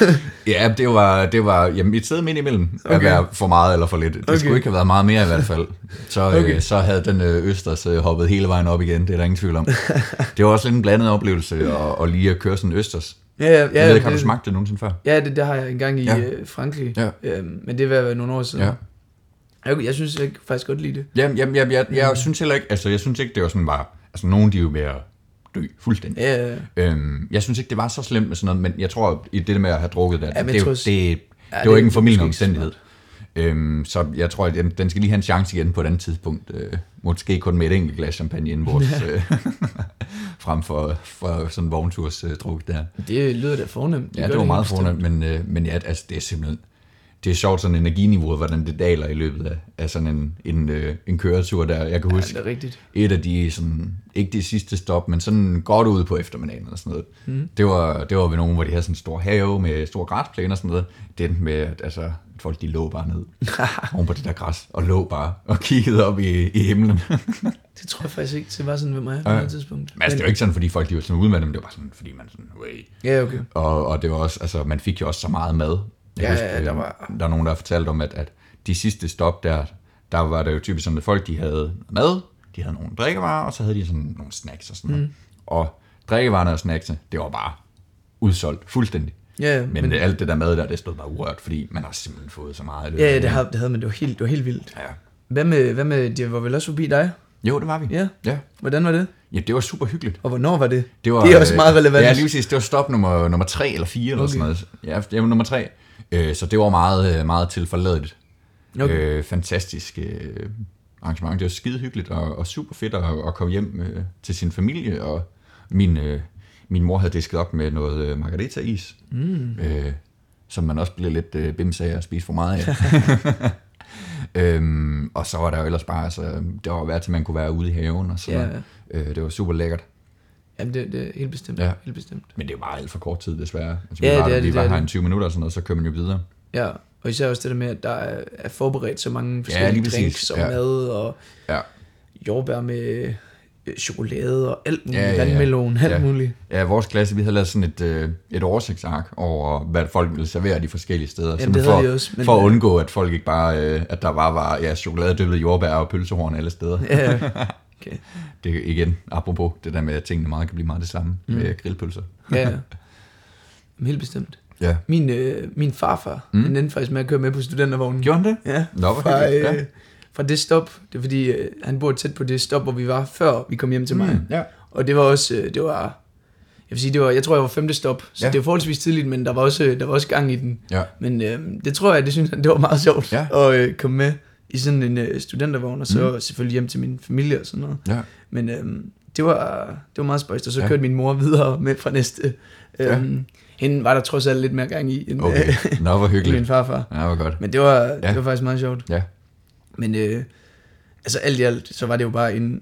Ja, det var, det var jamen, et sted midt imellem okay. at være for meget eller for lidt. Det okay. skulle ikke have været meget mere i hvert fald. Så, okay. Okay. øh, så havde den øh, Østers øh, hoppet hele vejen op igen, det er der ingen tvivl om. det var også lidt en blandet oplevelse at, at lige at køre sådan en Østers. Ja, ja, Jeg ved ikke, har du smagt det nogensinde før? Ja, det, det har jeg engang i Ja. ja. Frankrig. Ja. Øhm, men det var nogle år siden. Ja. Jeg, jeg synes jeg faktisk godt lide det. Jamen, jamen, jeg, jeg, jeg, jeg synes heller ikke, altså jeg synes ikke, det var sådan bare, altså nogen de er jo at dø fuldstændig. Ja, ja. Øhm, jeg synes ikke, det var så slemt med sådan noget, men jeg tror, i det med at have drukket der, Ja, det, det, tror det, det, Ja, det var det- ikke en det formidlende omstændighed. Øhm, så jeg tror, at den, den skal lige have en chance igen på et andet tidspunkt. Øh, måske kun med et enkelt glas champagne inden vores, øh, frem for, for sådan en vognturs øh, druk der. Det lyder da fornemt. Ja, gør det var meget bestemt. fornemt, men, øh, men ja, altså, det er simpelthen, det er sjovt sådan energiniveauet, hvordan det daler i løbet af, af sådan en, en, øh, en køretur der. Jeg kan Ja, huske, det er rigtigt. et af de, sådan, ikke det sidste stop, men sådan godt ud på eftermiddagen eller sådan noget. Mm. Det, var, det var ved nogen, hvor de havde sådan en stor have med store græsplæner og sådan noget. Det endte med, at altså, folk de lå bare ned oven på det der græs, og lå bare og kiggede op i, i himlen. Det tror jeg faktisk ikke, det var sådan ved mig på Ja. noget tidspunkt. men altså, det var ikke sådan, fordi folk de var sådan ude med dem, det var bare sådan, fordi man sådan, way. Ja, okay. Og, og det var også, altså, man fik jo også så meget mad. Jeg Ja, husker, der øh, var- der er nogen, der har fortalt om, at, at de sidste stop der, der var det jo typisk sådan, at folk de havde mad, de havde nogle drikkevarer, og så havde de sådan nogle snacks og sådan noget. Mm. Og drikkevarerne og snacksene, det var bare udsolgt fuldstændig. Ja, ja, Men, men, alt det der mad der, det stod bare urørt, fordi man har simpelthen fået så meget. løbet ja, det havde, det havde man. Det var helt, det var helt vildt. Ja. Hvad med, hvad med, de var vel også forbi dig? Jo, det var vi. Ja. ja. Hvordan var det? Ja, det var super hyggeligt. Og hvornår var det? Det, var, det er også øh, meget relevant. Ja, lige præcis. Det var stop nummer, nummer tre eller fire eller Okay. sådan noget. Ja, det var nummer tre. Øh, så det var meget, øh, meget tilforladeligt. Okay. Øh, fantastisk øh, arrangement. Det var skide hyggeligt og, og super fedt at, at komme hjem øh, til sin familie. Og min, øh, min mor havde disket op med noget øh, margarita-is, mm. øh, som man også blev lidt øh, bims af at spise for meget af. øhm, og så var der jo ellers bare, altså, det var værd til, at man kunne være ude i haven og sådan noget. Øh, det var super lækkert. Jamen, det, det er helt bestemt. Ja. Ja. Helt bestemt. Men det er jo bare alt for kort tid, desværre. Altså, Ja, vi var, det er vi var er her en 20 minutter og sådan noget, så kører man jo videre. Ja, og især også det der med, at der er, er forberedt så mange lige forskellige præcis. drinks og Ja. mad og Ja. jordbær med øh, chokolade og alt muligt, Ja, ja, ja, ja. vandmelon, alt Ja. muligt. Ja, vores klasse, vi havde lavet sådan et, øh, et oversigtsark over, hvad folk ville servere de forskellige steder. Jamen, det for, vi også, men- for at undgå, at folk ikke bare, øh, at der bare var ja, chokoladedyppet jordbær og pølsehorn alle steder. Ja, okay. Det er igen, apropos det der med, at tingene meget kan blive meget det samme mm. med grillpølser. ja, ja. Helt bestemt. Ja. Min, øh, min farfar, mm. han endte faktisk med at køre med på studentervognen. Gjorde han det? Ja, Nå, fra, øh, Ja. fra det stop. Det er fordi, øh, han bor tæt på det stop, hvor vi var, før vi kom hjem til mig. Mm, ja. Og det var også, øh, det var, jeg vil sige, det var, jeg tror, jeg var femte stop, så ja. det var forholdsvis tidligt, men der var også, der var også gang i den. Ja. Men øh, det tror jeg, det synes han, det var meget sjovt Ja. at øh, komme med i sådan en øh, studentervogn, og så mm. selvfølgelig hjem til min familie og sådan noget. ja. Men øh, det, var, det var meget spøjst, og så Ja. kørte min mor videre med fra næste. Øh, Ja. Hende var der trods alt lidt mere gang i, end, Okay. øh, Nå, hvor end min hyggeligt. farfar. Ja, hvor godt. Men det var, Ja. det var faktisk meget sjovt. Ja. Men øh, altså alt i alt, så var det jo bare en,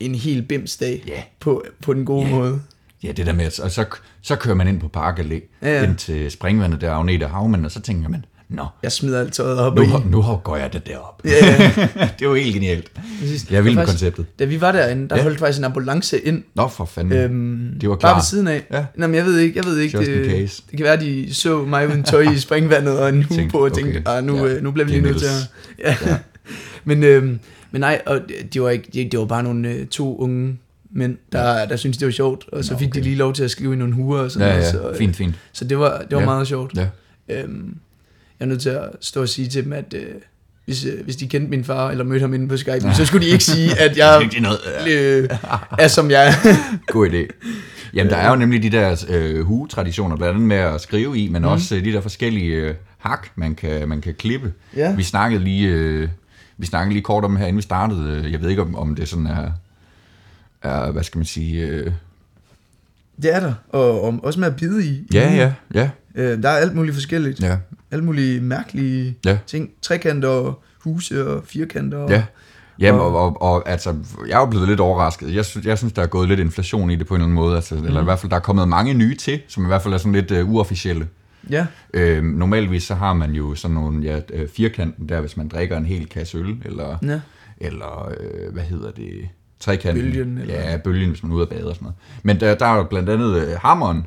en helt bims dag Ja. på, på den gode Ja. måde. Ja, det der med, at- og så, så kører man ind på Park Allé, Ja, ja. ind til springvandet der, Agnete Havmen, og så tænker man, nå, Jeg smider alt tøjet op nu, i. nu går jeg det derop. Ja, ja. det jo helt genialt. Præcis. Jeg vild med konceptet. Da vi var derinde, der Ja. ja. holdt faktisk en ambulance ind. Nå, for fanden. Øhm, De var klar. Bare ved siden af. Ja. Nå, men jeg ved ikke, jeg ved ikke. Just Det, case. det kan være, de så mig uden tøj i springvandet og en hue på og tænkte, ah, nu, ja, ja, nu bliver vi det lige nødt til at... Ja. men, øhm, men nej, og det- de var ikke, det, det var bare nogle øh, to unge mænd, der, der syntes, det var sjovt, og så Nå, fik okay. de lige lov til at skrive i nogle huer og sådan Ja, noget. ja, Så, øh, fint, fint. så det var, det var Ja. meget sjovt. Ja. Øhm, jeg er nødt til at stå og sige til dem, at øh, hvis, øh, hvis de kendte min far, eller mødte ham inde på Skype, så skulle de ikke sige, at jeg er øh, er som jeg er. God idé. Jamen, der er jo nemlig de der øh, hugetraditioner, blandt andet med at skrive i, men mm. også øh, de der forskellige øh, hak, man kan, man kan klippe. Ja. Vi snakkede lige, øh, vi snakkede lige kort om her, inden vi startede. Øh, Jeg ved ikke, om, om det sådan er, er, hvad skal man sige... Øh, Det er der, og, og også med at bide i. ja, ja, ja, Øh, der er alt muligt forskelligt. ja, Alle mulige mærkelige ja. ting. Trekanter og huse og firkanter. Ja. Jamen, og, og, og altså, jeg er jo blevet lidt overrasket. Jeg synes, jeg synes, der er gået lidt inflation i det på en eller anden måde. Altså, mm. Eller i hvert fald, der er kommet mange nye til, som i hvert fald er sådan lidt uh, uofficielle. ja. Øh, normalvis så har man jo sådan nogle ja, øh, firkanten der, hvis man drikker en hel kasse øl, eller, ja. eller øh, hvad hedder det, trekanten. Bølgen, eller- Ja, bølgen, hvis man er ude at bade og sådan noget. Men der, der er jo blandt andet øh, hammeren.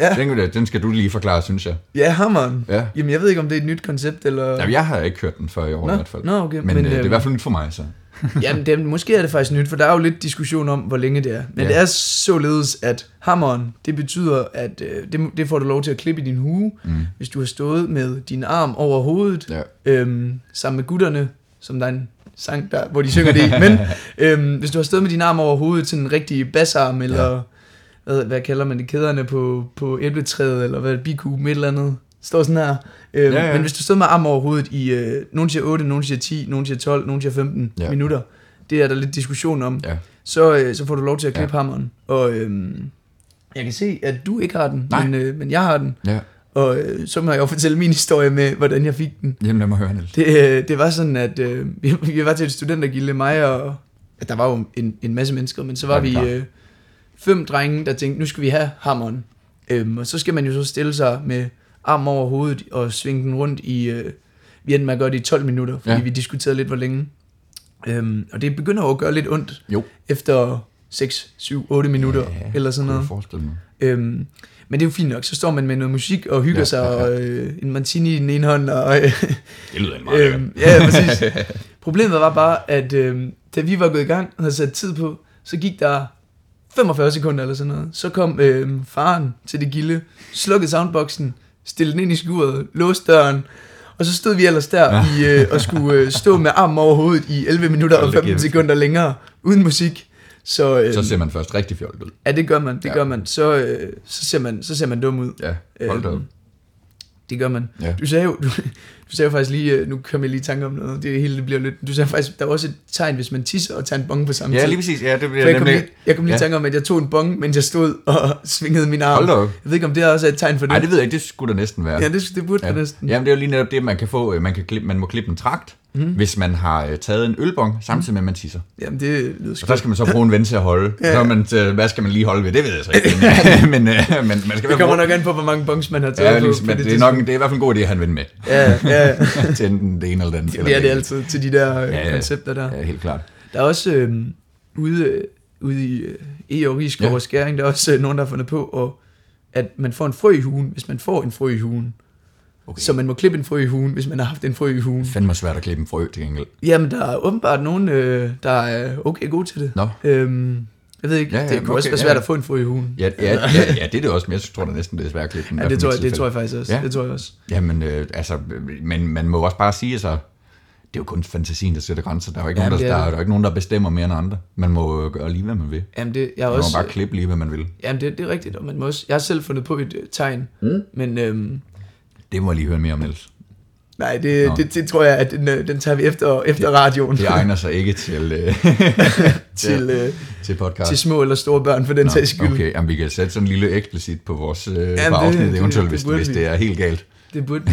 Ja. Den, den skal du lige forklare, synes jeg. Ja, hammeren. Ja. Jamen, jeg ved ikke, om det er et nyt koncept, eller... Jamen, jeg har ikke hørt den før i år Nå, i hvert fald. nå, okay, Men, men, øh, det er i øhm, hvert fald nyt for mig, så. Jamen, det, måske er det faktisk nyt, for der er jo lidt diskussion om, hvor længe det er. Men Ja. ja. det er således, at hammeren, det betyder, at øh, det, det får du lov til at klippe i din hue, Mm. hvis du har stået med din arm over hovedet, Ja. øhm, sammen med gutterne, som der er en sang, der, hvor de synger det i. Men øhm, hvis du har stået med din arm over hovedet til en rigtig bassarm, eller ja. Hvad, hvad kalder man det, kæderne på, på æbletræet, eller hvad, bikuben, et eller andet, står sådan her. Øhm, Ja, ja. Men hvis du stod med arm over hovedet i, øh, nogen siger 8, nogen siger 10, nogen siger 12, nogen siger 15 Ja. minutter, det er der lidt diskussion om, Ja. så, øh, så får du lov til at klippe Ja. hammeren. Og øhm, jeg kan se, at du ikke har den, Nej. men, øh, men jeg har den. ja. Og øh, så må jeg jo fortælle min historie med, hvordan jeg fik den. Jamen, lad mig høre, Niels. Det, øh, det var sådan, at øh, vi, vi var til et studentergilde, mig og... Ja, der var jo en, en masse mennesker, men så var Ja, vi øh, fem drenge, der tænkte, nu skal vi have hammeren. Øhm, og så skal man jo så stille sig med armen over hovedet og svinge den rundt i... Øh, vi endte med at gøre det i 12 minutter, fordi Ja. vi diskuterede lidt, hvor længe. Øhm, og det begynder jo at gøre lidt ondt Jo. efter 6, 7, 8 minutter Ja, eller sådan noget. jeg forestille mig. Øhm, men det er jo fint nok, så står man med noget musik og hygger Ja, sig, ja, ja. og øh, en martini i den ene hånd, og øh, Det lyder meget øhm, ja, præcis. Problemet var bare, at øhm, da vi var gået i gang og havde sat tid på, så gik der 45 sekunder eller sådan noget. Så kom øhm, faren til det gilde, slukkede soundboxen, stillede den ind i skuret, låste døren, og så stod vi ellers der i, øh, og skulle øh, stå med armen over hovedet i 11 minutter og Hold da 15 kæft. sekunder længere, uden musik. Så, øh, Så ser man først rigtig fjollet ud. ja, det gør man, det Ja. ja. gør man. Så, øh, så, ser man. så ser man dum ud. Ja, hold da op. Det gør man. Ja. Du sagde jo, du, du sagde jo faktisk lige, øh, nu kommer jeg lige i tanke om noget, det hele det bliver lidt, du sagde faktisk, der var også et tegn, hvis man tisser og tager en bong på samme Ja, tid. lige præcis. Ja, det For bliver jeg kom nemlig... lige, jeg kom lige i Ja. tanke om, at jeg tog en bong, mens jeg stod og svingede min arm. Hold da op. Jeg ved ikke, om det også er et tegn for det. Nej, det ved jeg ikke. Det skulle da næsten være. Ja, det, det burde Ja. ja. næsten. Jamen, det er jo lige netop det, man kan få. øh, Man, kan klippe, man må klippe en trakt. Mm. hvis man har øh, taget en ølbong, samtidig med, at man tisser. Jamen, det lyder Og så skal man så bruge en ven til at holde. Ja. Så man, til, hvad skal man lige holde ved? Det ved jeg så ikke. Men, men, øh, men man skal Det kommer nok an på, hvor mange bongs man har taget Ja, ligesom, på men det, er nok, det er i hvert fald en god idé at have en ven med. Ja, ja. til enten det ene eller det andet. det er det altid til de der øh, Ja, ja. koncepter der. Ja, helt klart. Der er også øh, ude, øh, ude i øh, E og Rigskov Ja. og Skæring, der er også øh, nogen, der har fundet på, og, at man får en frø i hugen, hvis man får en frø i hugen. Okay. Så man må klippe en frø i hugen, hvis man har haft en frø i hugen. fandme svært at klippe en frø til gengæld. Jamen, der er åbenbart nogen, øh, der er okay gode til det. Nå. Øhm, jeg ved ikke, Ja, ja, det kan okay, også være svært ja. at få en frø i hugen. Ja, ja, ja, ja, det er det også, men jeg tror da næsten, det er svært at klippe den. Ja, det tror, jeg, det tror jeg faktisk også. Ja. Det tror jeg også. Jamen, øh, altså, men man må også bare sige, så det er jo kun fantasien, der sætter grænser. Der er jo ikke, Ja, nogen, der, det er der, der er ikke nogen, der bestemmer mere end andre. Man må jo gøre lige, hvad man vil. Jamen, det, jeg Man også, må bare klippe lige, hvad man vil. jamen det, det er rigtigt, og man må også, jeg har selv fundet på et øh, tegn, Mm. men øhm, Det må jeg lige høre mere om, Niels. nej, det, Nå. det, det, tror jeg, at den, øh, den tager vi efter, efter radioen Det egner sig ikke til, øh, til, øh, til podcast. til små eller store børn, for den Nå, sags skyld. Okay, jamen, vi kan sætte sådan en lille eksplicit på vores øh, på det- afsnit, det- eventuelt, det hvis, burde hvis vi. det er helt galt. Det burde vi.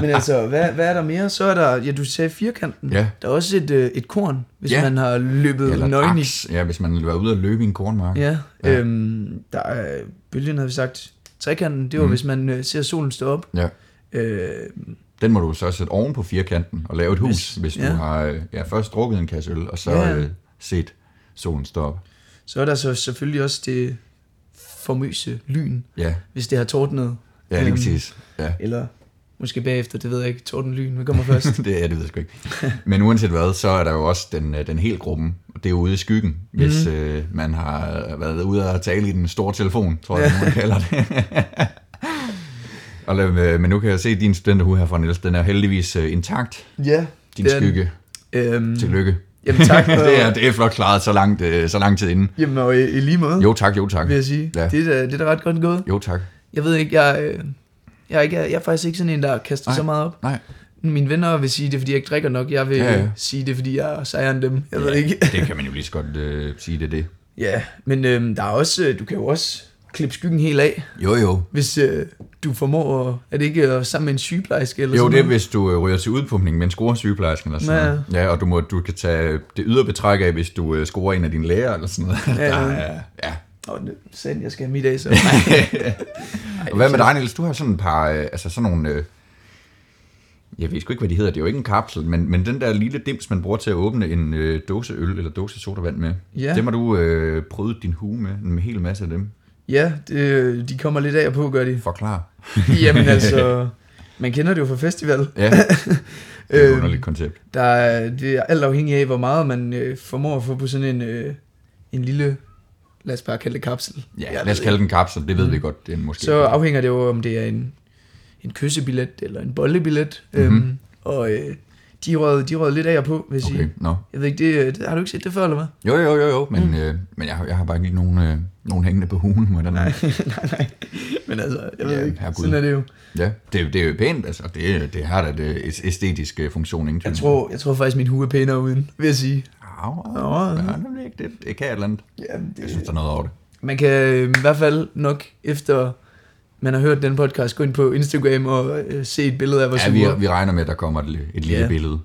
Men altså, hvad, hvad er der mere? Så er der, ja, du sagde firkanten. Ja. Der er også et, øh, et korn, hvis Ja. man har løbet Eller nøgen i. ja, hvis man vil være ude og løbe i en kornmark. Ja, Ja. ja. Øhm, der er, bølgen havde vi sagt, trekanten, det var, Mm. hvis man øh, ser solen stå op. Ja. Øh, Den må du så sætte oven på firkanten og lave et hus, hvis, Hvis- du ja. har øh, ja, først drukket en kasse øl, og så Ja. øh, set solen stå op. så er der så selvfølgelig også det formøse lyn, Ja, hvis det har tordnet. ja lige Øhm, præcis. Ja. Eller måske bagefter, det ved jeg ikke, torden lyn, hvad kommer først? det, ja, det ved jeg sgu ikke. Men uanset hvad, så er der jo også den, øh, den helt gruppen. Det er jo ude i skyggen, hvis Mhm. øh, man har været ude og tale i den store telefon, tror jeg, man kalder det. Og, lad- men nu kan jeg se, din studenterhue her fra Niels, den er heldigvis øh, intakt. Ja. Din den. skygge. Øhm, Tillykke. Jamen tak. det, er, det er flot klaret så, langt, øh, så lang tid inden. Jamen, og i, i lige måde, Jo tak, jo tak. vil jeg sige. Ja. Det, er det er da ret godt gået. Jo tak. Jeg ved ikke, jeg, øh, jeg, er ikke, jeg er faktisk ikke sådan en, der kaster Nej. så meget op. Nej, Mine venner vil sige det, er, fordi jeg ikke drikker nok. Jeg vil Ja, ja, ja. ja. sige det, fordi jeg er sejere end dem. Jeg ved ikke. det kan man jo lige så godt øh, sige, det er det. ja, men øh, der er også, øh, du kan jo også klippe skyggen helt af, Jo jo. hvis øh, du formår, at- er det ikke øh, sammen med en sygeplejerske eller Jo, sådan det er, noget? hvis du øh, ryger til udpumpning med en scoresygeplejerske eller sådan Ja. noget. Ja, og du, må, du kan tage det ydre betræk af, hvis du øh, scorer en af dine læger eller sådan noget. Ja, Der ja. er, ja. Det sagde jeg skal have middag, så. Og hvad med dig, Niels? Du har sådan et par, øh, altså sådan nogle, øh, jeg ved sgu ikke, hvad de hedder, det er jo ikke en kapsel, men, men den der lille dims, man bruger til at åbne en øh, dåse øl eller dåse sodavand med, Ja. dem har du øh, prøvet din hue med, en hel masse af dem. ja, det, de kommer lidt af og på, gør de. Forklar. Jamen altså, man kender det jo fra festival. Ja, det er et Øhm, underligt koncept. Der er, det er alt afhængig af, hvor meget man øh, formår at få på sådan en, øh, en lille, lad os bare kalde det kapsel. Ja, lad os kalde den kapsel, det ved vi godt, det er måske. Så afhænger det jo, om det er en, en kyssebillet eller en bollebillet. Mhm. Mm-hmm. Øhm, og øh, de rød, de rød lidt af og på, vil jeg Okay, sige. nå. Jeg ved ikke, det, det, har du ikke set det før, eller hvad? Jo, jo, jo, jo, men, mm. øh, men jeg, jeg har bare ikke nogen, øh, nogen hængende på hugen. Hvordan, Nej, nej, nej. Men altså, jeg ved Ja, ikke, herregud. sådan er det jo. Ja, det, er- det er jo pænt, altså. Det, det har da det æstetiske øh, funktion, ingen. Jeg tror, jeg tror faktisk, min hue er pænere uden, vil jeg sige. Au, au, ja. ja, det, det, det kan et eller andet. Jamen, Jeg det, synes, der er noget over det. Man kan øh, i hvert fald nok efter man har hørt den podcast, gå ind på Instagram og øh, se et billede af vores Ja, ja, vi, vi regner med, at der kommer et, et lille Ja. billede.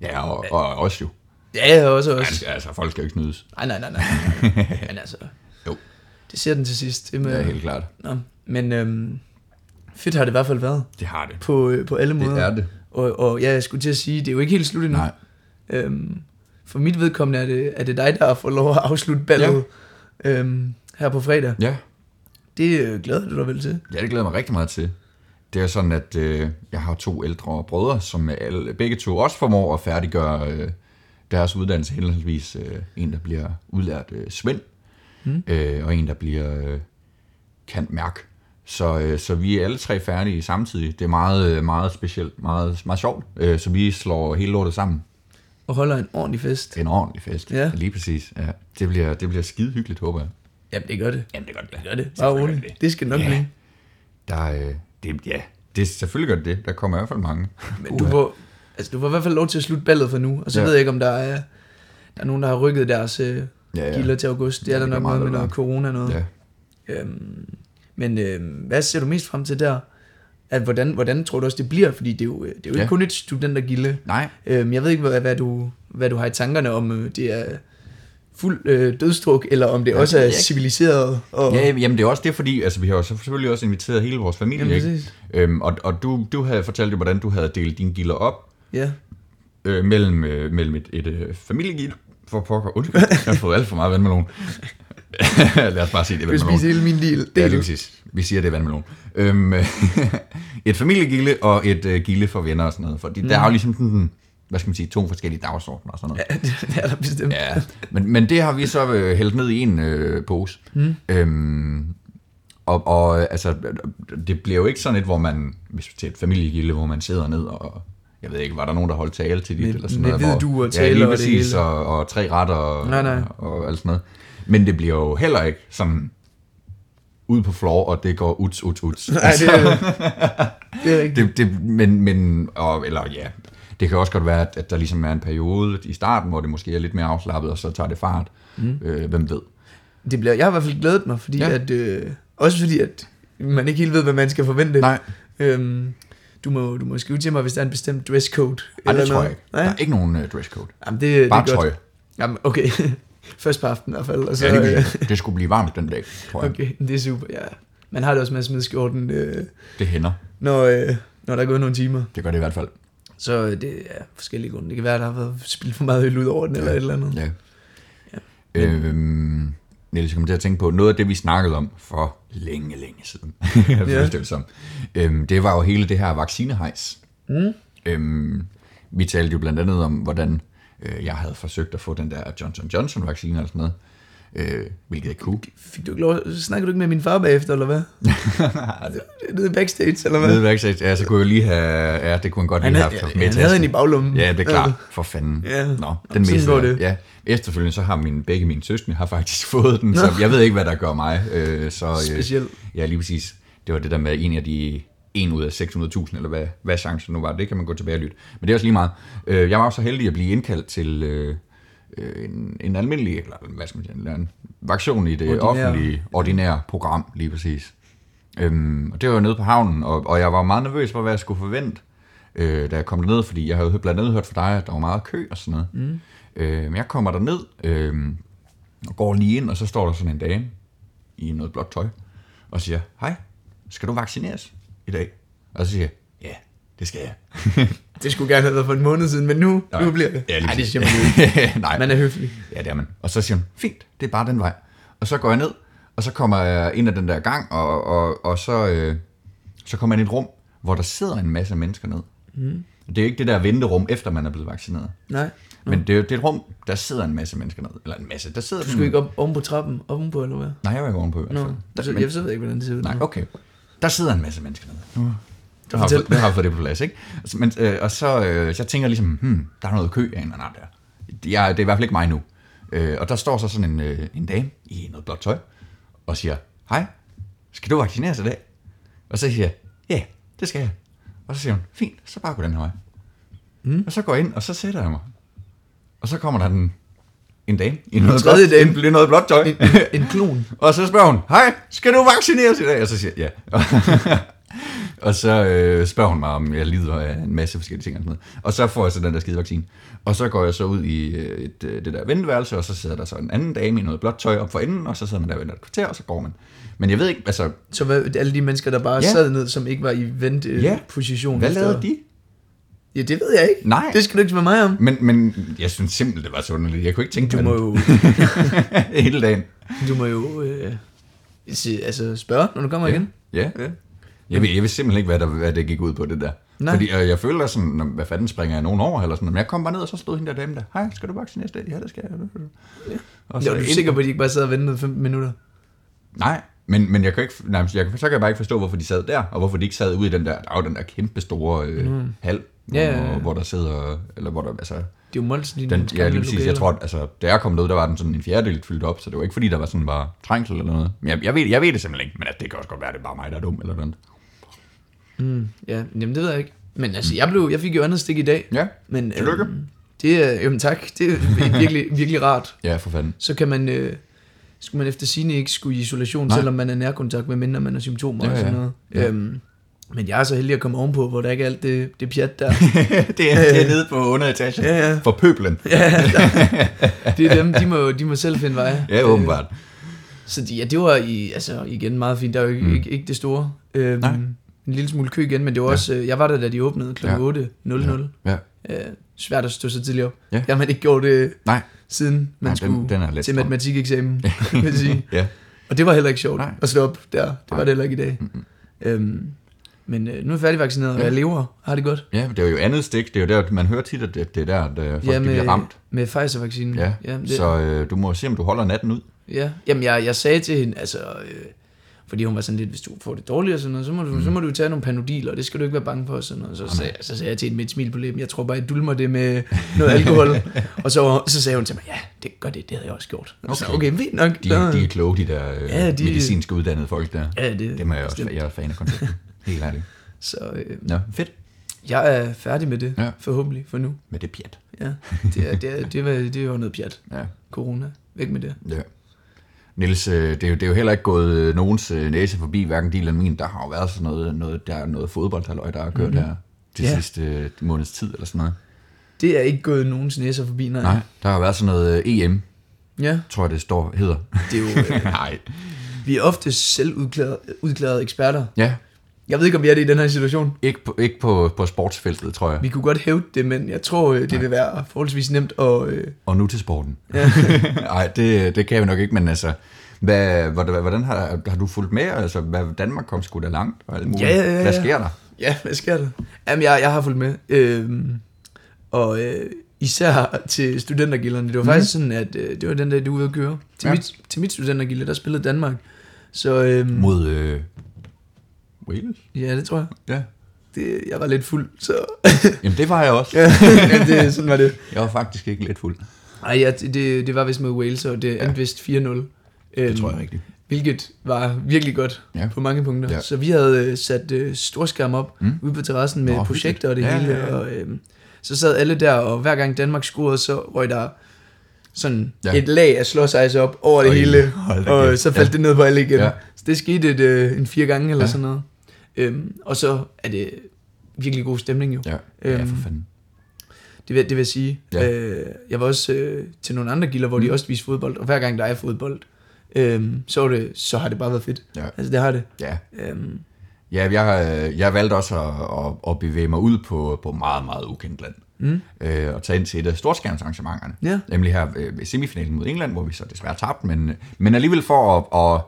Ja, og, og os jo. Ja, også også. Altså, altså, folk skal jo ikke snydes. Nej, nej, nej, nej. nej. Men altså, Jo. det ser den til sidst. Det med, Ja, helt klart. Nå, men øhm, fedt har det i hvert fald været Det har det. på, øh, på alle måder. Det er det. Og, og ja, jeg skulle til at sige, det er jo ikke helt slut endnu. Nej. Øhm, for mit vedkommende er det, er det dig, der får lov at afslutte ballet ja. øhm, her på fredag. Ja, Det øh, glæder du dig vel til? ja, det glæder mig rigtig meget til. Det er sådan, at øh, jeg har to ældre brødre, som alle, begge to også formår at færdiggøre øh, deres uddannelse henholdsvis. Øh, en, der bliver udlært øh, svend, mm. øh, og en, der bliver øh, kant mærk. Så, øh, så vi er alle tre færdige samtidig. Det er meget, øh, meget specielt, meget, meget sjovt. Øh, så vi slår hele lortet sammen. Og holder en ordentlig fest. Det er en ordentlig fest. Ja. Lige præcis. Ja. Det, bliver, det bliver skide hyggeligt, håber jeg. Jamen, det gør det. Jamen, det gør det. Det gør det. Bare roligt. Det skal nok Ja. blive. Der, øh, det, ja, det, selvfølgelig gør det det. Der kommer i hvert fald mange. Men du får, altså, du får i hvert fald lov til at slutte ballet for nu. Og så Ja. ved jeg ikke, om der er, der er nogen, der har rykket deres øh, Ja, ja. gilder til august. Det er Ja, der det nok noget med noget corona noget. Ja. Øhm, men øh, hvad ser du mest frem til der? At hvordan, hvordan tror du også, det bliver? Fordi det er jo, det er jo ikke Ja. kun et studentergilde. Nej, Øhm, jeg ved ikke, hvad, hvad, du, hvad du har i tankerne om. øh, Det er fuld øh, dødstruk, eller om det Ja, også det er ikke. civiliseret. Og, Ja, jamen det er også det, fordi altså, vi har jo så selvfølgelig også inviteret hele vores familie, Jamen, ikke? præcis. Øhm, og, og du, du havde fortalt jo, hvordan du havde delt dine gilder op ja. øh, mellem, øh, mellem et, et øh, familiegilde, for pokker, undskyld, jeg har fået alt for meget vandmelon. Lad os bare sige, det er Du vandmelon. spise hele min del. Ja, del. lige præcis. Vi siger, det er vandmelon. Øhm, et familiegilde og et øh, gilde for venner og sådan noget. Fordi mm. der er jo ligesom sådan, hvad skal man sige, to forskellige dagsordner og sådan noget. Ja, det er der bestemt. Ja, men, men det har vi så øh, hældt ned i en øh, pose. Mm. Øhm, og, og øh, altså, det bliver jo ikke sådan et, hvor man, hvis til et familiegilde, hvor man sidder ned og, jeg ved ikke, var der nogen, der holdt tale til dit, Med- eller sådan med noget? hvor- hvidduer, ja, taler og det hele. og, og tre retter og, Nej, nej. og, og alt sådan noget. Men det bliver jo heller ikke sådan ud på floor, og det går uts, uts, uts. Nej, det er, det er rigtigt. det, det, men, men og, eller ja, det kan også godt være, at, at der ligesom er en periode i starten, hvor det måske er lidt mere afslappet, og så tager det fart. Mm. Øh, hvem ved? Det bliver, jeg har i hvert fald glædet mig, fordi Ja. at, øh, også fordi, at man ikke helt ved, hvad man skal forvente. Nej. Øhm, du, må, du må skrive til mig, hvis der er en bestemt dresscode. Ej, det eller tror noget. jeg ikke. Nej? Der er ikke nogen uh, dresscode. Jamen, det, Bare det er tøj. godt. Jamen, okay. Først på aftenen i hvert fald. Og så, Ja, øh, det, det skulle blive varmt den dag, tror jeg. okay, det er super, ja. Man har det også med at smide skjorten, øh, Det hænder. når, øh, når der er gået nogle timer. Det gør det i hvert fald. Så øh, det er forskellige grunde. Det kan være, at der har været spildt for meget øl ud over den, eller et eller andet. Ja. Øhm, Niels, jeg kommer til at tænke på, noget af det, vi snakkede om for længe, længe siden, jeg Ja. ja. det som, øhm, det var jo hele det her vaccinehejs. Mm. Øhm, vi talte jo blandt andet om, hvordan øh, jeg havde forsøgt at få den der Johnson Johnson vaccine og sådan noget. øh, hvilket jeg kunne. Fik du ikke lov, snakker du ikke med min far bagefter, eller hvad? Nede backstage, eller hvad? Nede backstage, ja, så kunne jeg lige have, ja, det kunne han godt Han, lige havde, have haft ja, med han havde at- en i baglommen. Ja, det er klart, for fanden. Ja. Nå, den mistede jeg. det. Ja. Efterfølgende så har min, begge mine søskende har faktisk fået den, så jeg ved ikke, hvad der gør mig. Øh, så, øh. Ja, lige præcis. Det var det der med en af de en ud af 600.000, eller hvad, hvad chancen nu var. Det kan man gå tilbage og lytte. Men det er også lige meget. Øh, jeg var også så heldig at blive indkaldt til øh, øh, en, en almindelig, eller hvad skal man sige, en, anden vaktion i det Ordinær. ordinære. offentlige, ordinære program, lige præcis. Øhm, og det var nede på havnen, og, og jeg var meget nervøs for, hvad jeg skulle forvente, øh, da jeg kom derned, fordi jeg havde jo blandt andet hørt fra dig, at der var meget kø og sådan noget. Mm. Øh, men jeg kommer derned, øh, og går lige ind, og så står der sådan en dame i noget blåt tøj, og siger, hej, skal du vaccineres i dag? Og så siger jeg, ja, det skal jeg. Det skulle gerne have været for en måned siden, men nu, nu bliver det. Ja, Nej, det siger man ikke. Nej. Man er høflig. Ja, det er man. Og så siger hun, fint, det er bare den vej. Og så går jeg ned, og så kommer jeg ind ad den der gang, og, og, og så, øh, så kommer jeg ind i et rum, hvor der sidder en masse mennesker ned. Mm. Det er ikke det der venterum, efter man er blevet vaccineret. Nej. Men det er, det er et rum, der sidder en masse mennesker ned. Eller en masse, der sidder... Du skulle ikke op oven på trappen, ovenpå, eller hvad? Nej, jeg var ikke ovenpå i hvert Nå, fald. Der, så, men, jeg ved ikke, hvordan det ser ud. nej, okay. Der sidder en masse mennesker nede. Nu, nu, har, nu har fået det på plads, ikke? Altså, Men, øh, og så, øh, så jeg tænker ligesom, hmm, der er noget kø af en eller anden der. Jeg, det er i hvert fald ikke mig nu. Øh, og der står så sådan en, øh, en dame i noget blåt tøj, og siger, hej, skal du vaccineres i dag? Og så siger jeg, ja, det skal jeg. Og så siger hun, fint, så bare gå den her vej. Mm. Og så går jeg ind, og så sætter jeg mig. Og så kommer der en, en dame i noget, tredje dame. en, noget blåt tøj. En, en klon. Og så spørger hun, hej, skal du vaccineres i dag? Og så siger jeg, ja. og så øh, spørger hun mig, om jeg lider af en masse forskellige ting. Og, sådan noget. og så får jeg så den der skide vaccine. Og så går jeg så ud i øh, et, øh, det der venteværelse, og så sidder der så en anden dame i noget blåt tøj op for enden, og så sidder man der og venter et kvarter, og så går man. Men jeg ved ikke, altså, Så hvad, alle de mennesker, der bare Ja. sad ned, som ikke var i venteposition. hvad efter- lavede de? Ja, det ved jeg ikke. Nej. Det skal du ikke spørge mig om. Men, men jeg synes simpelthen, det var så underligt. Jeg kunne ikke tænke Du på må jo, hele dagen. du må jo øh, se, altså spørge, når du kommer igen. Ja. ja. Jeg ved, jeg ved simpelthen ikke, hvad, der, hvad det gik ud på, det der. Nej. Fordi øh, jeg føler sådan, "Nå, hvad fanden springer jeg nogen over, eller sådan Men jeg kom bare ned, og så stod hende der dame der. Hej, skal du vaccineres dag? Ja, det skal jeg. Ja. Og Så er du ind- sikker på, at de ikke bare sad og ventede 15 minutter? Nej, men, men jeg kan ikke, nej, jeg, så kan jeg bare ikke forstå, hvorfor de sad der, og hvorfor de ikke sad ude i den der, der er den der kæmpe store øh, mm. hal, hvor, Ja, ja, ja. hvor der sidder, eller hvor der, altså, Det er jo Molsen, den, ja, lige præcis, jeg tror, at, altså, da jeg kom ud, der var den sådan en fjerdedel fyldt op, så det var ikke fordi, der var sådan bare trængsel eller noget. Men jeg, jeg, ved, jeg ved det simpelthen ikke, men at det kan også godt være, at det er bare mig, der er dum eller noget. Mm, ja, jamen det ved jeg ikke. Men altså, jeg, blev, jeg fik jo andet stik i dag. Ja, Men, Tillykke. øhm, det er, jamen tak, det er virkelig, virkelig rart. ja, for fanden. Så kan man, øh, skulle man efter sine ikke skulle i isolation, Nej. selvom man er nærkontakt, med mindre man har symptomer Ja, og sådan noget. Ja. Øhm, men jeg er så heldig at komme ovenpå, hvor der ikke er alt det, det pjat der. det, er, det er nede på underetagen. Ja, ja. For pøblen. ja, der, det er dem, de må, de må selv finde veje. Ja, åbenbart. Så de, ja, det var i, altså, igen meget fint. Der er jo ikke, mm. ikke, ikke det store. Øhm, Nej. En lille smule kø igen, men det var også, øh, jeg var der, da de åbnede kl. Ja. 8.00. Ja. Øh, svært at stå så tidligt op. Ja. Jeg har man ikke gjort det, Nej. siden man Nej, den- skulle den let til matematikeksamen, vil sige. Ja. Og det var heller ikke sjovt Nej. at stå op der. Det var Nej. det heller ikke i dag. Øhm, men øh, nu er jeg færdigvaccineret, og Ja. jeg lever. Har det godt. ja, det er jo andet stik. Det er jo der, man hører tit, at det, det er der, at øh, folk ja, med, bliver ramt. med Pfizer-vaccinen. Ja, ja, det, så øh, du må se, om du holder natten ud. Ja, jamen jeg, jeg sagde til hende, altså, øh, fordi hun var sådan lidt, hvis du får det dårligt og sådan noget, så må du, mm. så må du tage nogle panodiler, og det skal du ikke være bange for og sådan noget. Så, sagde, så sagde jeg til hende med et smil på læben, jeg tror bare, jeg dulmer det med noget alkohol. og så, så sagde hun til mig, ja, det gør det, det havde jeg også gjort. Okay, så, Okay. fint nok. De, de er kloge, de der øh, Ja, de- de, medicinsk uddannede folk der. ja, det, Dem er jeg også jeg er fan af konceptet. Helt ærligt. Så øh, Nå, fedt. jeg er færdig med det, Ja. forhåbentlig, for nu. Med det pjat. Ja, det er, det er, det er, det jo noget pjat. Ja. Corona. Væk med det. ja. Niels, øh, det er, jo, det er jo heller ikke gået øh, nogens øh, næse forbi, hverken din eller min. Der har jo været sådan noget, noget der er noget fodboldhalløj, der har kørt mm-hmm. her til Ja. sidste måneds tid eller sådan noget. Det er ikke gået nogens næser forbi, nej. Nej, der har været sådan noget EM, Ja, tror jeg det står, hedder. det er jo, øh, Nej. vi er ofte selv udklæret, udklæret eksperter. Ja, Jeg ved ikke, om vi er det i den her situation. ikke på, ikke på, på sportsfeltet, tror jeg. Vi kunne godt hæve det, men jeg tror, øh, det vil være forholdsvis nemt at... Øh, Og nu til sporten. ja. Nej, det, det kan vi nok ikke, men altså, hvad, hvordan, har, har du fulgt med? Altså, hvad, Danmark kom sgu da langt og alt muligt. Ja, ja, ja, Hvad sker der? ja, hvad sker der? Jamen, jeg, jeg har fulgt med. Øhm, og øh, især til studentergilderne. Det var mm. faktisk sådan, at øh, det var den der, du var ude at køre. Til, ja. mit, til mit studentergilde, der spillede Danmark. Så øhm, Mod øh, Wales? ja, det tror jeg. Ja. Det, jeg var lidt fuld, så Jamen, det var jeg også. ja, det, sådan var det. Jeg var faktisk ikke lidt fuld. Ej, ja, det, det var vist med Wales, og det endte Ja. vist 4-0. Øhm, Det tror jeg rigtigt. Hvilket var virkelig godt Ja. ja. på mange punkter. Ja. Ja. Så vi havde øh, sat øh, storskærm op Mm. ude på terrassen med Nå, projekter og det hyggeligt. hele. Ja, ja, ja. Og, øh, så sad alle der, og hver gang Danmark scorede, så røg der sådan Ja. ja. et lag af slåsejse op over det Øj, hele. Og så faldt Ja. det ned på alle igen. Ja. Ja. Så det skete et, øh, en fire gange eller Ja. ja. sådan noget. Øhm, og så er det virkelig god stemning jo. Ja, ja Øhm, for fanden. Det vil, det vil jeg sige. Ja. Øh, jeg var også øh, til nogle andre gilder, hvor mm. de også viste fodbold, og hver gang der er fodbold, øh, så, det, så har det bare været fedt. Ja. Altså det har det. Ja. Øhm, Ja, jeg, har, jeg valgte også at, at, at bevæge mig ud på, på meget, meget ukendt land. Mm. Øh, og tage ind til et af storskærmsarrangementerne. Ja. Nemlig her øh, ved semifinalen mod England, hvor vi så desværre tabte. Men, men alligevel for at, at,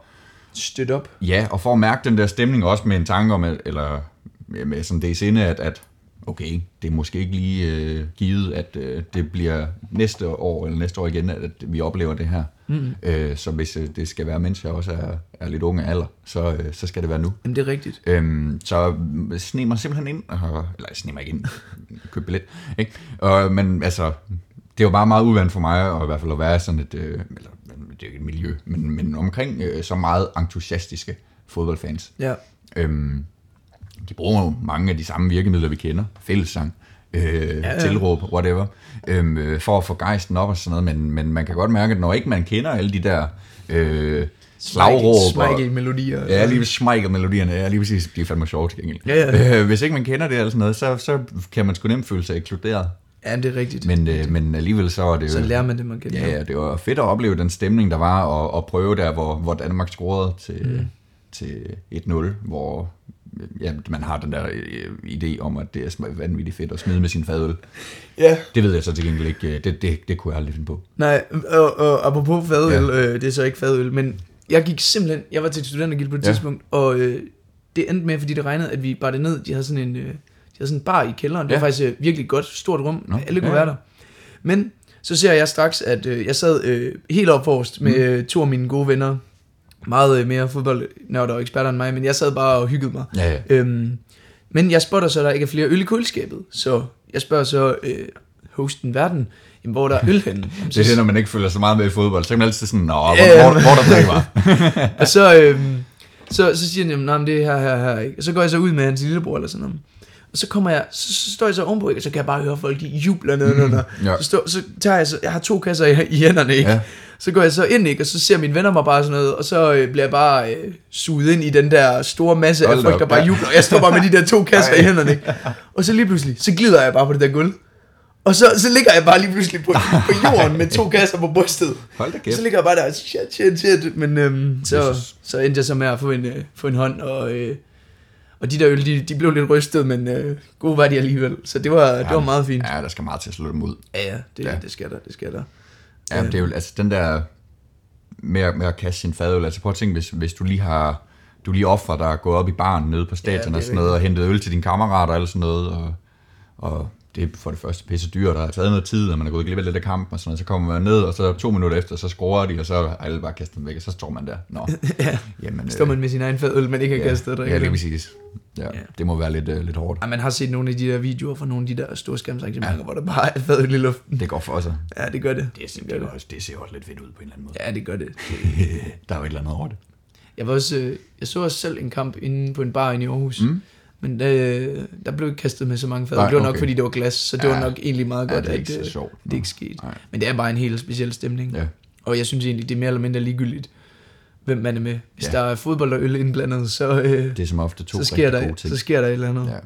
støtte op. ja, og for at mærke den der stemning også med en tanke om, at, eller med, sådan det i sinde, at, at okay, det er måske ikke lige øh, givet, at øh, det bliver næste år eller næste år igen, at, at vi oplever det her. Mm. Øh, så hvis øh, det skal være, mens jeg også er, er lidt unge alder, så, øh, så skal det være nu. Jamen det er rigtigt. Øhm, så sne mig simpelthen ind, og, eller sne mig ikke ind, køb billet, ikke? Og, men altså, det var bare meget uvandt for mig, og i hvert fald at være sådan et, øh, eller det er jo et miljø, men, men omkring øh, så meget entusiastiske fodboldfans. Ja. Øhm, de bruger jo mange af de samme virkemidler, vi kender. Fællessang, øh, ja, ja. tilråb, whatever, øhm, øh, for at få gejsten op og sådan noget. Men, men man kan godt mærke, at når ikke man kender alle de der øh, slagråb og, Smeichel melodier. Ja, lige Schmeichel melodierne, ja, lige præcis, de er fandme sjove til gengæld. Ja, ja. Øh, hvis ikke man kender det eller sådan noget, så, så kan man sgu nemt føle sig inkluderet. Ja, det er rigtigt. Men, øh, men alligevel så er det så jo... lærer man det, man kan. Ja, ja, det var fedt at opleve den stemning, der var, og, og prøve der, hvor, hvor Danmark scorede til, mm. til 1-0, hvor ja, man har den der øh, idé om, at det er vanvittigt fedt at smide med sin fadøl. ja. Det ved jeg så til gengæld ikke. øh, Det, det, det kunne jeg aldrig finde på. Nej, og, og apropos fadøl, Ja. øh, det er så ikke fadøl, men jeg gik simpelthen, jeg var til studentergild på et ja. tidspunkt, og øh, det endte med, fordi det regnede, at vi bare det ned, de havde sådan en, øh, de havde sådan en bar i kælderen, det Ja. var faktisk øh, virkelig godt, stort rum, Nå, alle kunne ja. være der. Men så ser jeg straks, at øh, jeg sad øh, helt op forrest med øh, to af mine gode venner, meget øh, mere fodboldnørder og eksperter end mig, men jeg sad bare og hyggede mig. Ja, ja. Øhm, men jeg spotter så, at der ikke er flere øl i køleskabet, så jeg spørger så øh, hosten verden, jamen, hvor er der er øl henne? Jamen, Det er det, når man ikke følger så meget med i fodbold. Så kan man altid sådan, nå, hvor, hvor, hvor der drikker. Og så, øhm, så, så siger han, jamen, nej, det er her, her, her, ikke? Og så går jeg så ud med hans lillebror eller sådan noget. Og så kommer jeg, så, så står jeg så ovenpå, ikke? Og så kan jeg bare høre folk, de jubler nedenunder. Ja. Så, stå, så tager jeg så, jeg har to kasser i, i hænderne, ikke? Ja. Så går jeg så ind, ikke? Og så ser mine venner mig bare sådan noget, og så øh, bliver jeg bare øh, suget ind i den der store masse Hold af folk, der bare ja. jubler. Jeg står bare med de der to kasser i hænderne, ikke? Og så lige pludselig, så glider jeg bare på det der gulv. Og så, så ligger jeg bare lige pludselig på, på jorden med to kasser på brystet. Hold da kæft. Så ligger jeg bare der, shit, shit, shit. Men øhm, så, Jesus. så endte jeg så med at få en, øh, få en hånd, og, øh, og de der øl, de, de blev lidt rystet, men øh, gode var de alligevel. Så det var, det var meget fint. Ja, der skal meget til at slå dem ud. Ja, ja, det, Ja. ja. det skal der, det skal der. Ja, det er jo, altså den der med, at- med at kaste sin fadøl, altså prøv at tænke, hvis, hvis du lige har, du lige offrer dig at gå op i baren nede på stadion Ja, er og sådan noget, og hentet øl til dine kammerater og alt sådan noget, og, og det er for det første pisse dyrt, der har taget noget tid, og man er gået glip af lidt af kampen og sådan noget, så kommer man ned, og så to minutter efter, så scorer de, og så er alle bare kastet dem væk, og så står man der. Nå, ja. jamen, Står man med sin egen fadøl, men ikke har ja, kastet og ja, lige den. præcis. Ja, Ja. det må være lidt, uh, lidt hårdt. Ej, man har set nogle af de der videoer fra nogle af de der store skærmsarrangementer, ja. hvor der bare er fadøl i luften. Det går for sig. Ja, det gør det. Det, gør det, det. også, det ser også lidt fedt ud på en eller anden måde. Ja, det gør det. Der er jo et eller andet over det. Jeg, var også, øh, jeg så også selv en kamp inde på en bar inde i Aarhus. Mm. Men øh, der blev ikke kastet med så mange fad. Nej, Det var nok, okay. fordi det var glas, så det ja. Ja. var nok egentlig meget Ja, godt, det er at øh, sjovt. det ikke skete. Nej. Men det er bare en helt speciel stemning. Ja. Og jeg synes egentlig, det er mere eller mindre ligegyldigt, hvem man er med. Hvis Ja. der er fodbold og øl indblandet, så, øh, Det er som ofte to så, sker der, ting. så sker der et eller andet. Ja.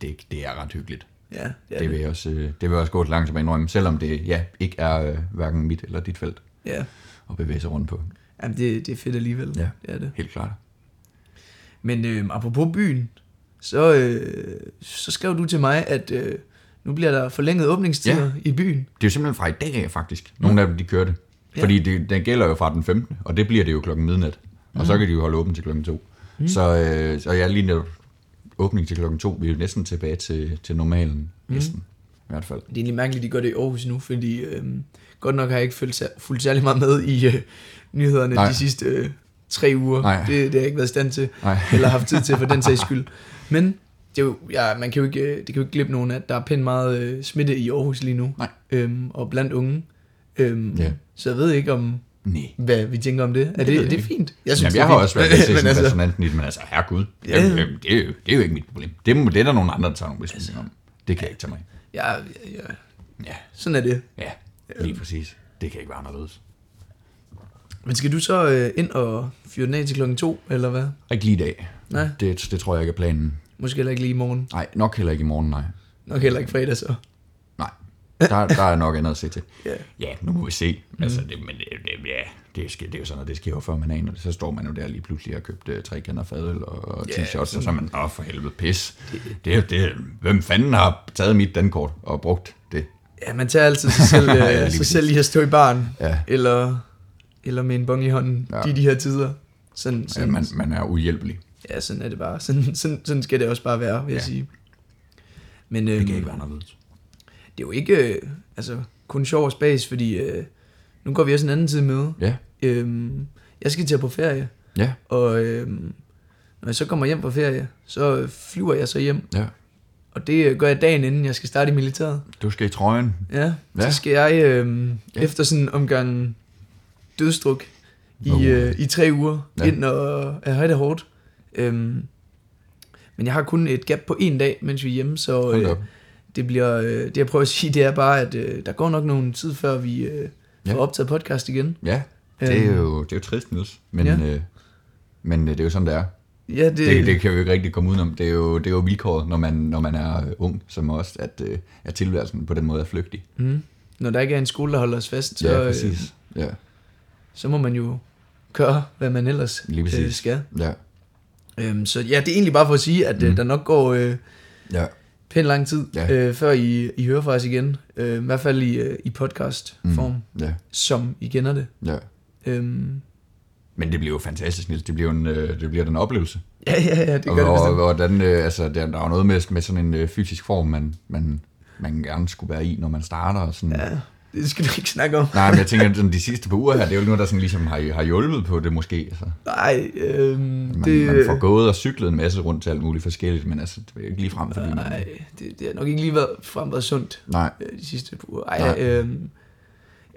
Det, det er ret hyggeligt. Ja, det er Det det. vil, jeg også, øh, det vil jeg også gå et langt tilbage indrømme, selvom det ja, ikke er øh, hverken mit eller dit felt Ja. at bevæge sig rundt på. Jamen, det, det er fedt alligevel. Ja. Det er det. Helt klart. Men øh, apropos byen, så, øh, så skrev du til mig, at øh, nu bliver der forlænget åbningstider Ja. i byen. Det er jo simpelthen fra i dag af, faktisk. Nogle af dem, de kørte. Ja. Fordi det, den gælder jo fra den 15. Og det bliver det jo klokken midnat. Og så kan de jo holde åbent til klokken 2. Mm. Så, øh, så jeg lige netop åbning til klokken 2. Vi er jo næsten tilbage til, til normalen. Næsten. i hvert fald. Det er egentlig mærkeligt, at de gør det i Aarhus nu, fordi øh, godt nok har jeg ikke fulgt, fulgt særlig meget med i øh, nyhederne. Nej. de sidste øh, tre uger. Nej. Det, det har jeg ikke været i stand til, Nej. eller haft tid til for den sags skyld. Men det, er jo, ja, man kan jo ikke, øh, det kan jo ikke glippe nogen, at der er pænt meget øh, smitte i Aarhus lige nu, Nej. øhm, og blandt unge. Øhm, Ja. Så jeg ved ikke, om Nej. hvad vi tænker om det. Er Det det, det, det er ikke. fint. Jeg, synes, Jamen, det jeg er har fint. også været Men sådan altså, i det, men altså, herregud, Ja. det, det, er jo, det er jo ikke mit problem. Det, må, det er der nogen andre, der tager nogle beslutninger om. Det kan jeg ikke tage mig. Ja, ja, ja, Ja, sådan er det. ja, lige præcis. Det kan ikke være anderledes. Men skal du så øh, ind og fyre den af til klokken to, eller hvad? Ikke lige i dag. Nej. Det, det tror jeg ikke er planen. Måske heller ikke lige i morgen. Nej, nok heller ikke i morgen, nej. Nok heller ikke fredag så. Nej, der, der er nok andet at se til. Ja. Ja, nu må vi se. Altså, det, men det, det, ja, det, sker, det er jo sådan noget, det sker jo før man aner det. Så står man jo der lige pludselig og købt uh, tre kander fadøl og Ja, t-shirts, og så er man, åh for helvede, pis. Det, er jo det, hvem fanden har taget mit dankort og brugt det? Ja, man tager altid sig selv, Ja, øh, lige sig selv i at stå i baren. Ja. Eller, eller med en bong i hånden. Ja. Ja. De, de her tider. Sådan, Ja, sådan, man, man er uhjælpelig. Ja, sådan er det bare. Sådan, sådan, sådan skal det også bare være, vil ja. jeg sige. Men øhm, Det kan ikke være anderledes. det er jo ikke øh, altså, kun sjov og spas, fordi øh, nu går vi også en anden tid med. Ja, Øhm, jeg skal til på ferie, ja, og øhm, når jeg så kommer hjem fra ferie, så øh, flyver jeg så hjem. ja. Og det øh, gør jeg dagen inden jeg skal starte i militæret. Du skal i trøjen. Ja, Ja. så skal jeg øhm, Ja. efter sådan en omgang dødstruk i, Uh. øh, i tre uger Ja. ind og jeg har det hårdt. Øhm, men jeg har kun et gap på en dag, mens vi er hjemme, så øh, det bliver, øh, det jeg prøver at sige, det er bare, at øh, der går nok nogen tid, før vi øh, får Ja. optaget podcast igen. Ja, det er Øhm, jo, det er jo trist, Niels. Men, Ja. øh, men øh, det er jo sådan, det er. Ja, det, Det, det kan vi jo ikke rigtig komme udenom. Det er jo, det er jo vilkåret, når man, når man er øh, ung, som også, at, øh, at tilværelsen på den måde er flygtig. mm, når der ikke er en skole, der holder os fast, så, Ja, øh, præcis. Ja, så må man jo gøre, hvad man ellers Lige øh, skal. ja, Øhm, så ja, det er egentlig bare for at sige, at mm. Mm. der nok går... Øh, ja. pænt lang tid, Ja. øh, før I, I hører fra os igen. Øh, I hvert fald i, øh, i podcast-form, mm. ja, som I kender det. ja. Øhm, Men det bliver jo fantastisk, Niels. Det bliver, en, øh, det bliver den oplevelse. ja, ja, ja, det Og, gør det og, bestemt. hvordan, øh, altså, der, der er jo noget med, med sådan en øh, fysisk form, man, man, man gerne skulle være i, når man starter. Og sådan. Ja, det skal du ikke snakke om. Nej, men jeg tænker, at de sidste par uger her, det er jo noget, der sådan ligesom har, har hjulpet på det måske. Altså. Nej, øhm, Man, det, man får gået og cyklet en masse rundt til alt muligt forskelligt, men altså, det er ikke lige frem, fordi man... nej, det, det har nok ikke lige været frem været sundt Nej, øh, de sidste par uger. Ej, Nej. øhm,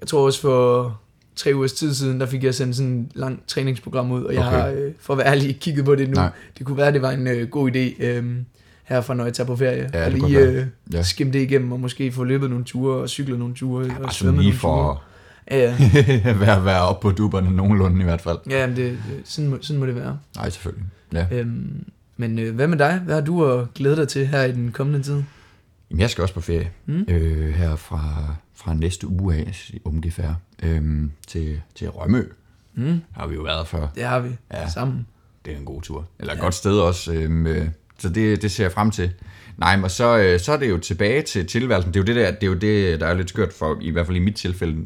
jeg tror også for tre ugers tid siden, der fik jeg sendt sådan en lang træningsprogram ud, og jeg Okay. har, øh, for at være ærlig, ikke kigget på det nu. Nej. Det kunne være, det var en øh, god idé øh, herfra, når jeg tager på ferie. Ja, kunne lige øh, Ja. skimme det igennem, og måske få løbet nogle ture, og cyklet nogle ture, ja, og sådan svømmet nogle ture. for Ja, ja. være, være oppe på duberne nogenlunde i hvert fald. ja men det, sådan, må, sådan må det være. Nej, selvfølgelig. Ja. Øhm, men øh, hvad med dig? Hvad har du at glæde dig til her i den kommende tid? Jamen, jeg skal også på ferie Mm. øh, her fra, fra næste uge af, ungefær, øh, til, til Rømø. Mm, Har vi jo været før. det har vi Ja. sammen. Det er en god tur. Eller et Ja. godt sted også. Øh, øh, så det, det ser jeg frem til. Nej, men så, øh, så er det jo tilbage til tilværelsen. Det er jo det, der, det, er jo det, der er lidt skørt for, i hvert fald i mit tilfælde.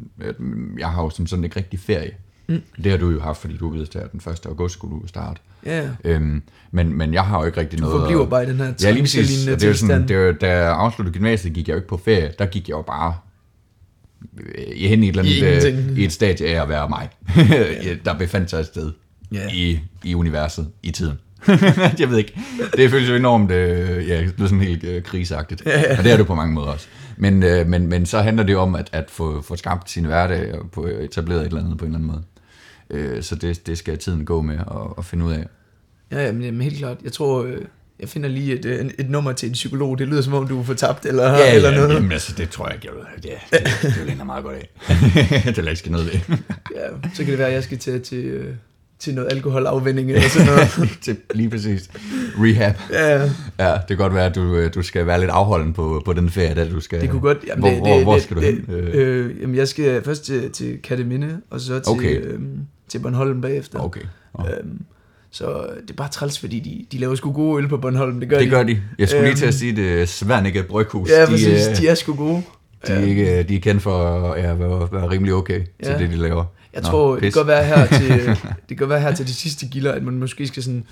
Jeg har jo som sådan ikke rigtig ferie. Mm. Det har du jo haft, fordi du ved, at den 1. august skulle du starte. Ja, ja. Øhm, men, men jeg har jo ikke rigtig Du noget... forbliver at- bare i den her Ja, lige præcis. Det er jo sådan, det var, da jeg afsluttede gymnasiet, gik jeg jo ikke på ferie. Der gik jeg jo bare øh, hen i et, eller I andet, øh, i et stadie af at være mig, der befandt sig et sted Ja. i, i universet, i tiden. jeg ved ikke. Det føles jo enormt, øh, ja, det lyder sådan helt øh, kriseagtigt. Og det er det på mange måder også. Men, øh, men, men så handler det om at, at få, få skabt sin hverdag og få etableret et eller andet på en eller anden måde. Øh, så det, det skal tiden gå med at, at finde ud af. Ja, ja, men jamen, helt klart. Jeg tror, øh, jeg finder lige et, øh, et nummer til en psykolog. Det lyder som om, du er fortabt eller, Ja, eller ja, noget. Jamen, altså, det tror jeg ikke, jeg vil. Ja, det, det vil jeg meget godt af. det jeg ikke noget ved. Ja, så kan det være, at jeg skal til, til, øh, til noget alkoholafvinding eller sådan noget. Til lige præcis. Rehab. ja, Ja, det kan godt være, at du, øh, du skal være lidt afholden på, på den ferie, der du skal... det kunne godt... Jamen, hvor, det, hvor, det, hvor det, skal du det, hen? Øh, Øh, jamen, jeg skal først til, til Kataminde, og så til, Okay. øhm, til Bornholm bagefter. Okay. Nå. Øhm, så det er bare træls, fordi de, de laver sgu gode øl på Bornholm. Det gør Det de. gør de. Jeg skulle lige til at Øhm, sige det. Svanike Bryghus. Ja, de, præcis. øh, De er sgu gode. de, er ikke, de er kendt for at ja, være, være rimelig okay til Ja. det, de laver. Jeg Nå, tror, det pis. kan godt være her til, det kan være her til de sidste gilder, at man måske skal sådan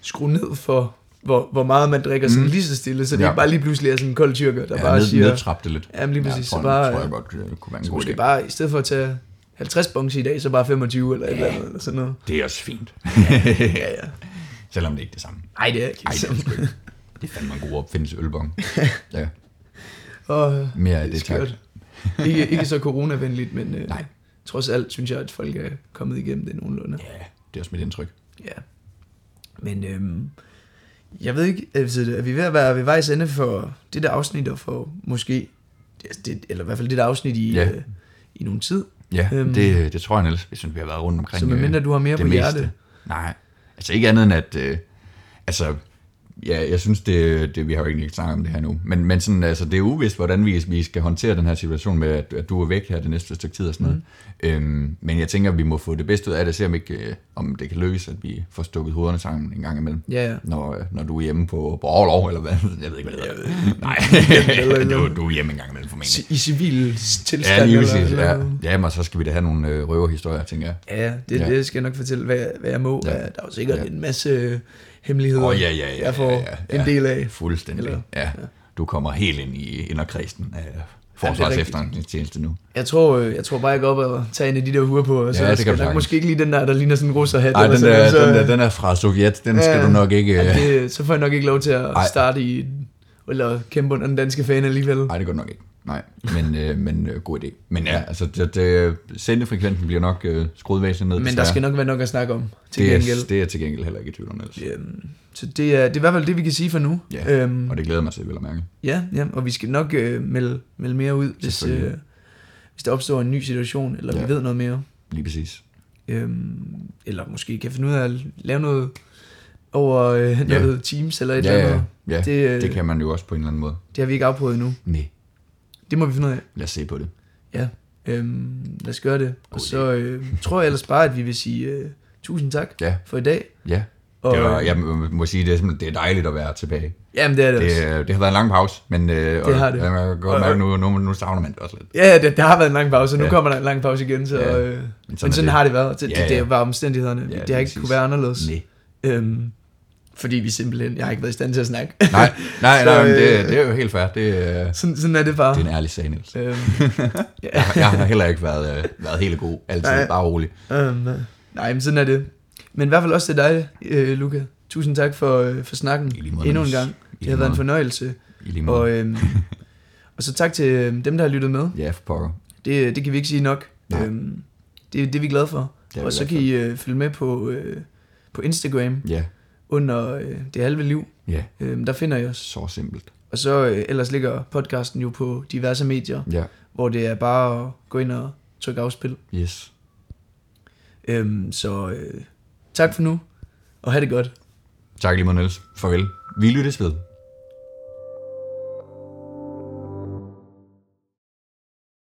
skrue ned for hvor, hvor meget man drikker sådan Mm. lige så stille, så det Ja. ikke bare lige pludselig er sådan en kold tyrker, der Ja, bare ned, siger, nedtrap det lidt. Jamen, lige Ja, præcis, tror, så bare- tror jeg godt, det kunne være en så god idé. bare, i stedet for at tage 50 bongs i dag, så bare 25 eller et eller andet, eller sådan noget. Det er også fint. Ja, ja. Selvom det ikke er det samme. Nej, det er ikke Ej, det er det ikke. Det er fandme en god opfindelse, ølbong. Ja, Og, mere af det det, tak. ikke, ikke så coronavenligt, men øh, Nej. Trods alt synes jeg, at folk er kommet igennem det nogenlunde. Ja, det er også mit indtryk. Ja. Men øhm, jeg ved ikke, altså, er vi ved at være ved vejs ende for det der afsnit, og for måske, det, eller i hvert fald det der afsnit i, Ja. øh, i nogen tid. Ja, Øhm. det, det tror jeg, Niels. Jeg synes, vi har været rundt omkring Så medmindre øh, du har mere det på meste. hjerte. Nej, altså ikke andet end at... Øh, altså, ja, jeg synes, det, det, vi har jo egentlig ikke snakket om det her nu, men, men sådan, altså, det er uvist, hvordan vi, vi skal håndtere den her situation med, at, at du er væk her det næste stykke tid og sådan noget. Mhm. Øhm, men jeg tænker, at vi må få det bedste ud af det, se om, ikke, øh, om det kan lykkes, at vi får stukket hovederne sammen en gang imellem. Ja, ja. Når, øh, når du er hjemme på, på overlov, eller hvad? Jeg ved ikke, hvad det hedder. Nej, du, du er hjemme en gang imellem formentlig. I civil tilstand. Ja, lige eller- Ja. ja, men så skal vi da have nogle øh, røverhistorier, tænker jeg. Ja, det, Ja. det skal jeg nok fortælle, hvad, hvad jeg må. Ja. Der er jo sikkert Ja. en masse hemmeligheder, Åh, ja, ja, ja, jeg får ja, ja, ja. en del af. Fuldstændig. Eller- ja. Du kommer helt ind i inderkredsen af rigtigt. Forsvars efterretningstjeneste nu. Jeg tror, øh, jeg tror bare, jeg går op og tager en af de der huer på, og så Ja, ja, det skal nok måske ikke lige den der, der ligner sådan en russerhat. Nej, den, der, så, den, der, den er fra Sovjet. Den skal Ja. du nok ikke... Ja, øh, det, så får jeg nok ikke lov til at Ej. Ej. starte i, eller kæmpe under den danske fan alligevel. Nej, det går nok ikke. Nej, men, øh, men øh, god idé. Men ja, altså, det, det, sendefrekvensen bliver nok øh, skruet væsentligt ned. Men der skal nok være nok at snakke om til det, er, gengæld. det er til gengæld heller ikke i tvivl om, Niels. Øhm, så det er, det er i hvert fald det, vi kan sige for nu. Ja, øhm, Og det glæder mig til, vil jeg mærke. ja, ja, og vi skal nok øh, melde, melde mere ud, hvis, øh, hvis der opstår en ny situation, eller Ja. vi ved noget mere. Lige præcis. Øhm, eller måske kan finde ud af at lave noget over øh, noget Teams eller et Ja, eller ja, andet. ja. Det, Det, øh, det kan man jo også på en eller anden måde. det har vi ikke afprøvet endnu. Nej, Det må vi finde ud af. lad os se på det. Ja, øhm, lad os gøre det. Og God så øh, tror jeg ellers bare, at vi vil sige øh, tusind tak Ja, for i dag. ja. Og, Det var, øh, jeg må- sige, det er, det er dejligt at være tilbage. Jamen, det er det, Det, også. øh, det har været en lang pause, men øh, og, har det. Jeg kan godt Og- mærke, nu, nu, nu savner man det også lidt. Ja, det, det har været en lang pause, og nu Ja. kommer der en lang pause igen. Så, Ja, øh, men men sådan sådan, er det. har det været. Det, Ja, det, det ja. var omstændighederne. Ja, det lige har ikke præcis. kunne være anderledes. Nej. Øhm, fordi vi simpelthen, jeg har ikke været i stand til at snakke. Nej, nej, Så, nej, men det, øh, det er jo helt fair. Det, øh, sådan, sådan er det bare. det er en ærlig sag, Niels. Øhm. Jeg, jeg har heller ikke været, øh, været helt god. Altid Nej. bare rolig. Øhm, øh, nej, men sådan er det. Men i hvert fald også til dig, øh, Luca. Tusind tak for, øh, for snakken måde, endnu en gang. Det har været en fornøjelse. Og, øhm, og så tak til øh, dem, der har lyttet med. Ja, for pokker. Det, det kan vi ikke sige nok. Nej. Øhm, det, det er vi glade for. Det er og så kan I øh, følge med på, øh, på Instagram Ja, under øh, Det Halve Liv. ja. Øhm, der finder I os. Så simpelt. Og så øh, ellers ligger podcasten jo på diverse medier, Ja, hvor det er bare at gå ind og trykke afspil. yes. Øhm, så øh, tak for nu, og have det godt. Tak lige måde, Niels. Farvel. Vi lyttes ved.